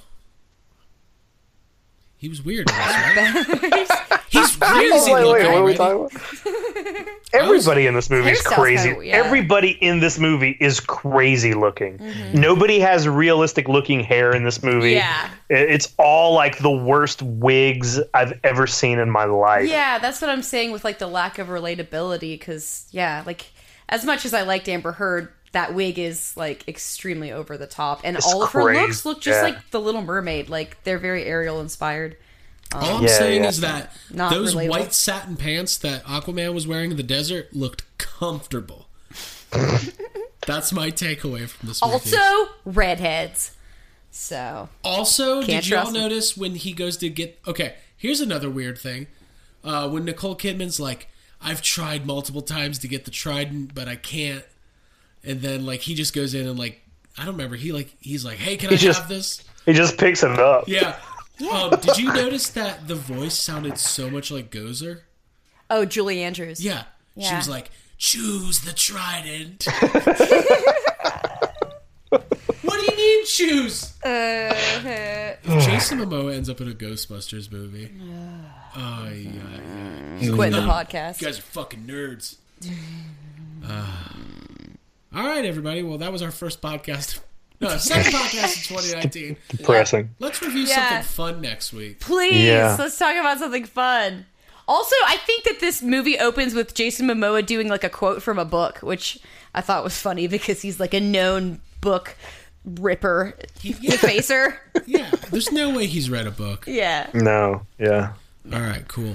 He was weird. In this, right? He's crazy wait, wait, what are we talking about? Everybody in this movie is crazy. kinda- yeah. Everybody in this movie is crazy looking. Mm-hmm. Nobody has realistic looking hair in this movie. Yeah. It's all like the worst wigs I've ever seen in my life. Yeah, that's what I'm saying with like the lack of relatability. Because yeah, like as much as I liked Amber Heard, that wig is like extremely over the top, and It's all of her looks look just yeah. like the Little Mermaid. Like they're very Ariel inspired. All I'm Yeah, saying yeah. is that Not those relatable. white satin pants that Aquaman was wearing in the desert looked comfortable. That's my takeaway from this movie. Also, redheads. So Also, did y'all trust 'em. notice when he goes to get? Okay, here's another weird thing. Uh, when Nicole Kidman's like, "I've tried multiple times to get the trident, but I can't," and then like he just goes in and like I don't remember. He like he's like, "Hey, can I just- have this?" He just picks it up. Yeah. Um, did you notice that the voice sounded so much like Gozer? oh, Julie Andrews. Yeah. She was like, choose the trident. what do you mean choose? Uh, If Jason Momoa ends up in a Ghostbusters movie. Oh, yeah, yeah. he's quitting the Um, podcast. You guys are fucking nerds. Ah. All right, everybody. Well, that was our first podcast. No, second podcast in 2019. Depressing. Let's review Yeah. something fun next week. Please, Yeah. let's talk about something fun. Also, I think that this movie opens with Jason Momoa doing like a quote from a book, which I thought was funny because he's like a known book ripper, defacer. Yeah, there's no way he's read a book. Yeah. No. Yeah. All right, cool.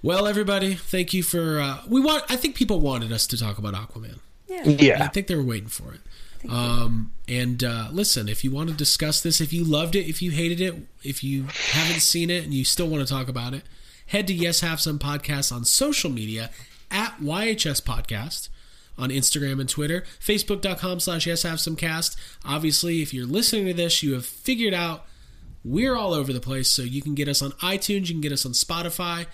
Well, everybody, thank you for. Uh, we want. I think people wanted us to talk about Aquaman. I Yeah. I think they were waiting for it. Um, and uh, listen, if you want to discuss this, if you loved it, if you hated it, if you haven't seen it and you still want to talk about it, head to Yes Have Some Podcast on social media at YHS Podcast on Instagram and Twitter, Facebook.com slash Yes Have Some Cast. Obviously, if you're listening to this, you have figured out we're all over the place, so you can get us on iTunes, you can get us on Spotify.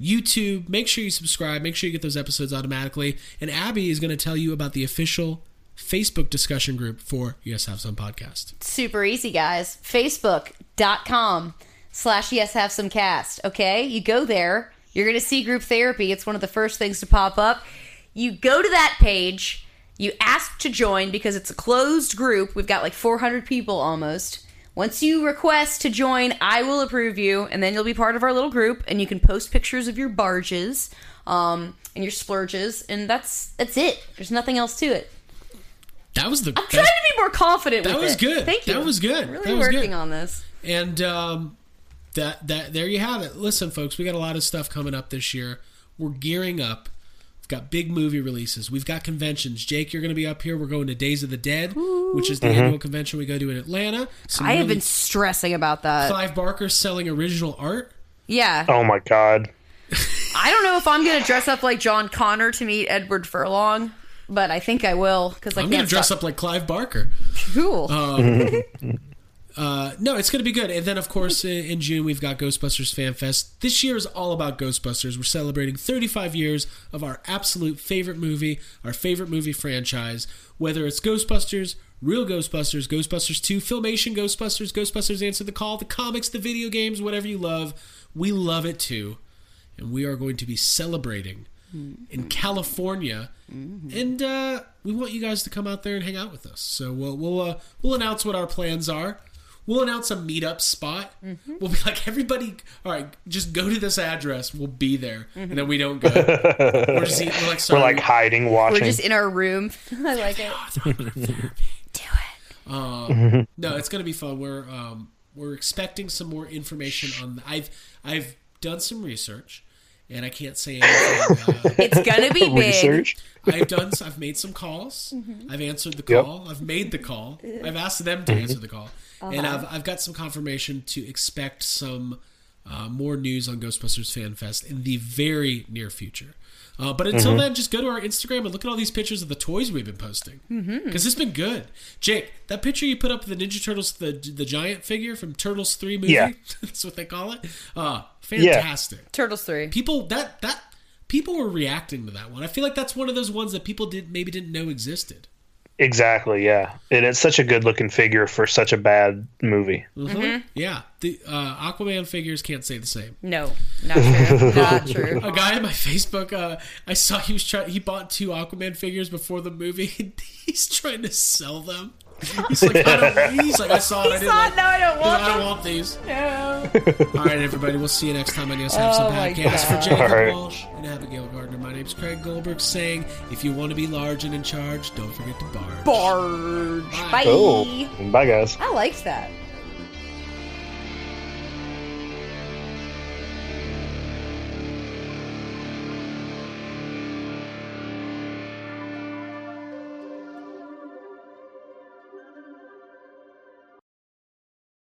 YouTube. Make sure you subscribe. Make sure you get those episodes automatically. And Abby is going to tell you about the official Facebook discussion group for Yes Have Some Podcast. Super easy, guys. Facebook.com slash yes have some cast. Okay. You go there. You're going to see group therapy. It's one of the first things to pop up. You go to that page. You ask to join because it's a closed group. We've got like 400 people almost. Once you request to join, I will approve you, and then you'll be part of our little group, and you can post pictures of your barges, um, and your splurges, and that's that's it. There's nothing else to it. That was the. I'm trying to be more confident. That was it. good. Thank you. That was good. I'm really That was working good. on this. And um, that that there you have it. Listen, folks, we got a lot of stuff coming up this year. We're gearing up. We've got big movie releases. We've got conventions. Jake, you're going to be up here. We're going to Days of the Dead, which is the Mhm. annual convention we go to in Atlanta. Some I have been stressing about that. Clive Barker selling original art. Yeah. Oh my god. I don't know if I'm going to dress up like John Connor to meet Edward Furlong, but I think I will because I I'm going to dress stop. up like Clive Barker. Cool. Um, uh, no, it's going to be good. And then, of course, in, June, we've got Ghostbusters Fan Fest. This year is all about Ghostbusters. We're celebrating 35 years of our absolute favorite movie, our favorite movie franchise, whether it's Ghostbusters, Real Ghostbusters, Ghostbusters 2, Filmation Ghostbusters, Ghostbusters Answer the Call, the comics, the video games, whatever you love. We love it too. And we are going to be celebrating in California, and uh, we want you guys to come out there and hang out with us. So we'll we'll uh, we'll announce what our plans are. We'll announce a meetup spot. We'll be like, everybody, all right, just go to this address. We'll be there, and then we don't go. we're just we're like, We're like hiding, watching. We're just in our room. I like it. Do it. Um, no, it's gonna be fun. We're um, we're expecting some more information on. I've I've done some research, and I can't say anything. Uh, It's gonna be big. Research. I've done. I've made some calls. I've answered the Yep. call. I've made the call. I've asked them to answer the call, and Uh-huh. I've I've got some confirmation to expect some uh, more news on Ghostbusters Fan Fest in the very near future. Uh, but until Mhm. then, just go to our Instagram and look at all these pictures of the toys we've been posting because it's been good. Jake, that picture you put up of the Ninja Turtles, the the giant figure from Turtles Three movie, Yeah. that's what they call it. Uh, fantastic. Turtles three. People that that people were reacting to that one. I feel like that's one of those ones that people did maybe didn't know existed. Exactly, yeah. And it's such a good looking figure for such a bad movie. Mhm. Yeah, the uh, Aquaman figures can't say the same. No, not true. not true. A guy on my Facebook, uh, I saw he was trying. He bought two Aquaman figures before the movie. and He's trying to sell them. He's like, I don't. He's like, I saw it. I He didn't saw like, no, I don't want I don't want these. No. All right, everybody. We'll see you next time on Yes Have Oh Some my Podcast. For God. Jacob All right. Walsh and Abigail Gardner, my name's Craig Goldberg saying, if you want to be large and in charge, don't forget to barge. Barge. Bye. Bye. Oh, bye guys. I liked that.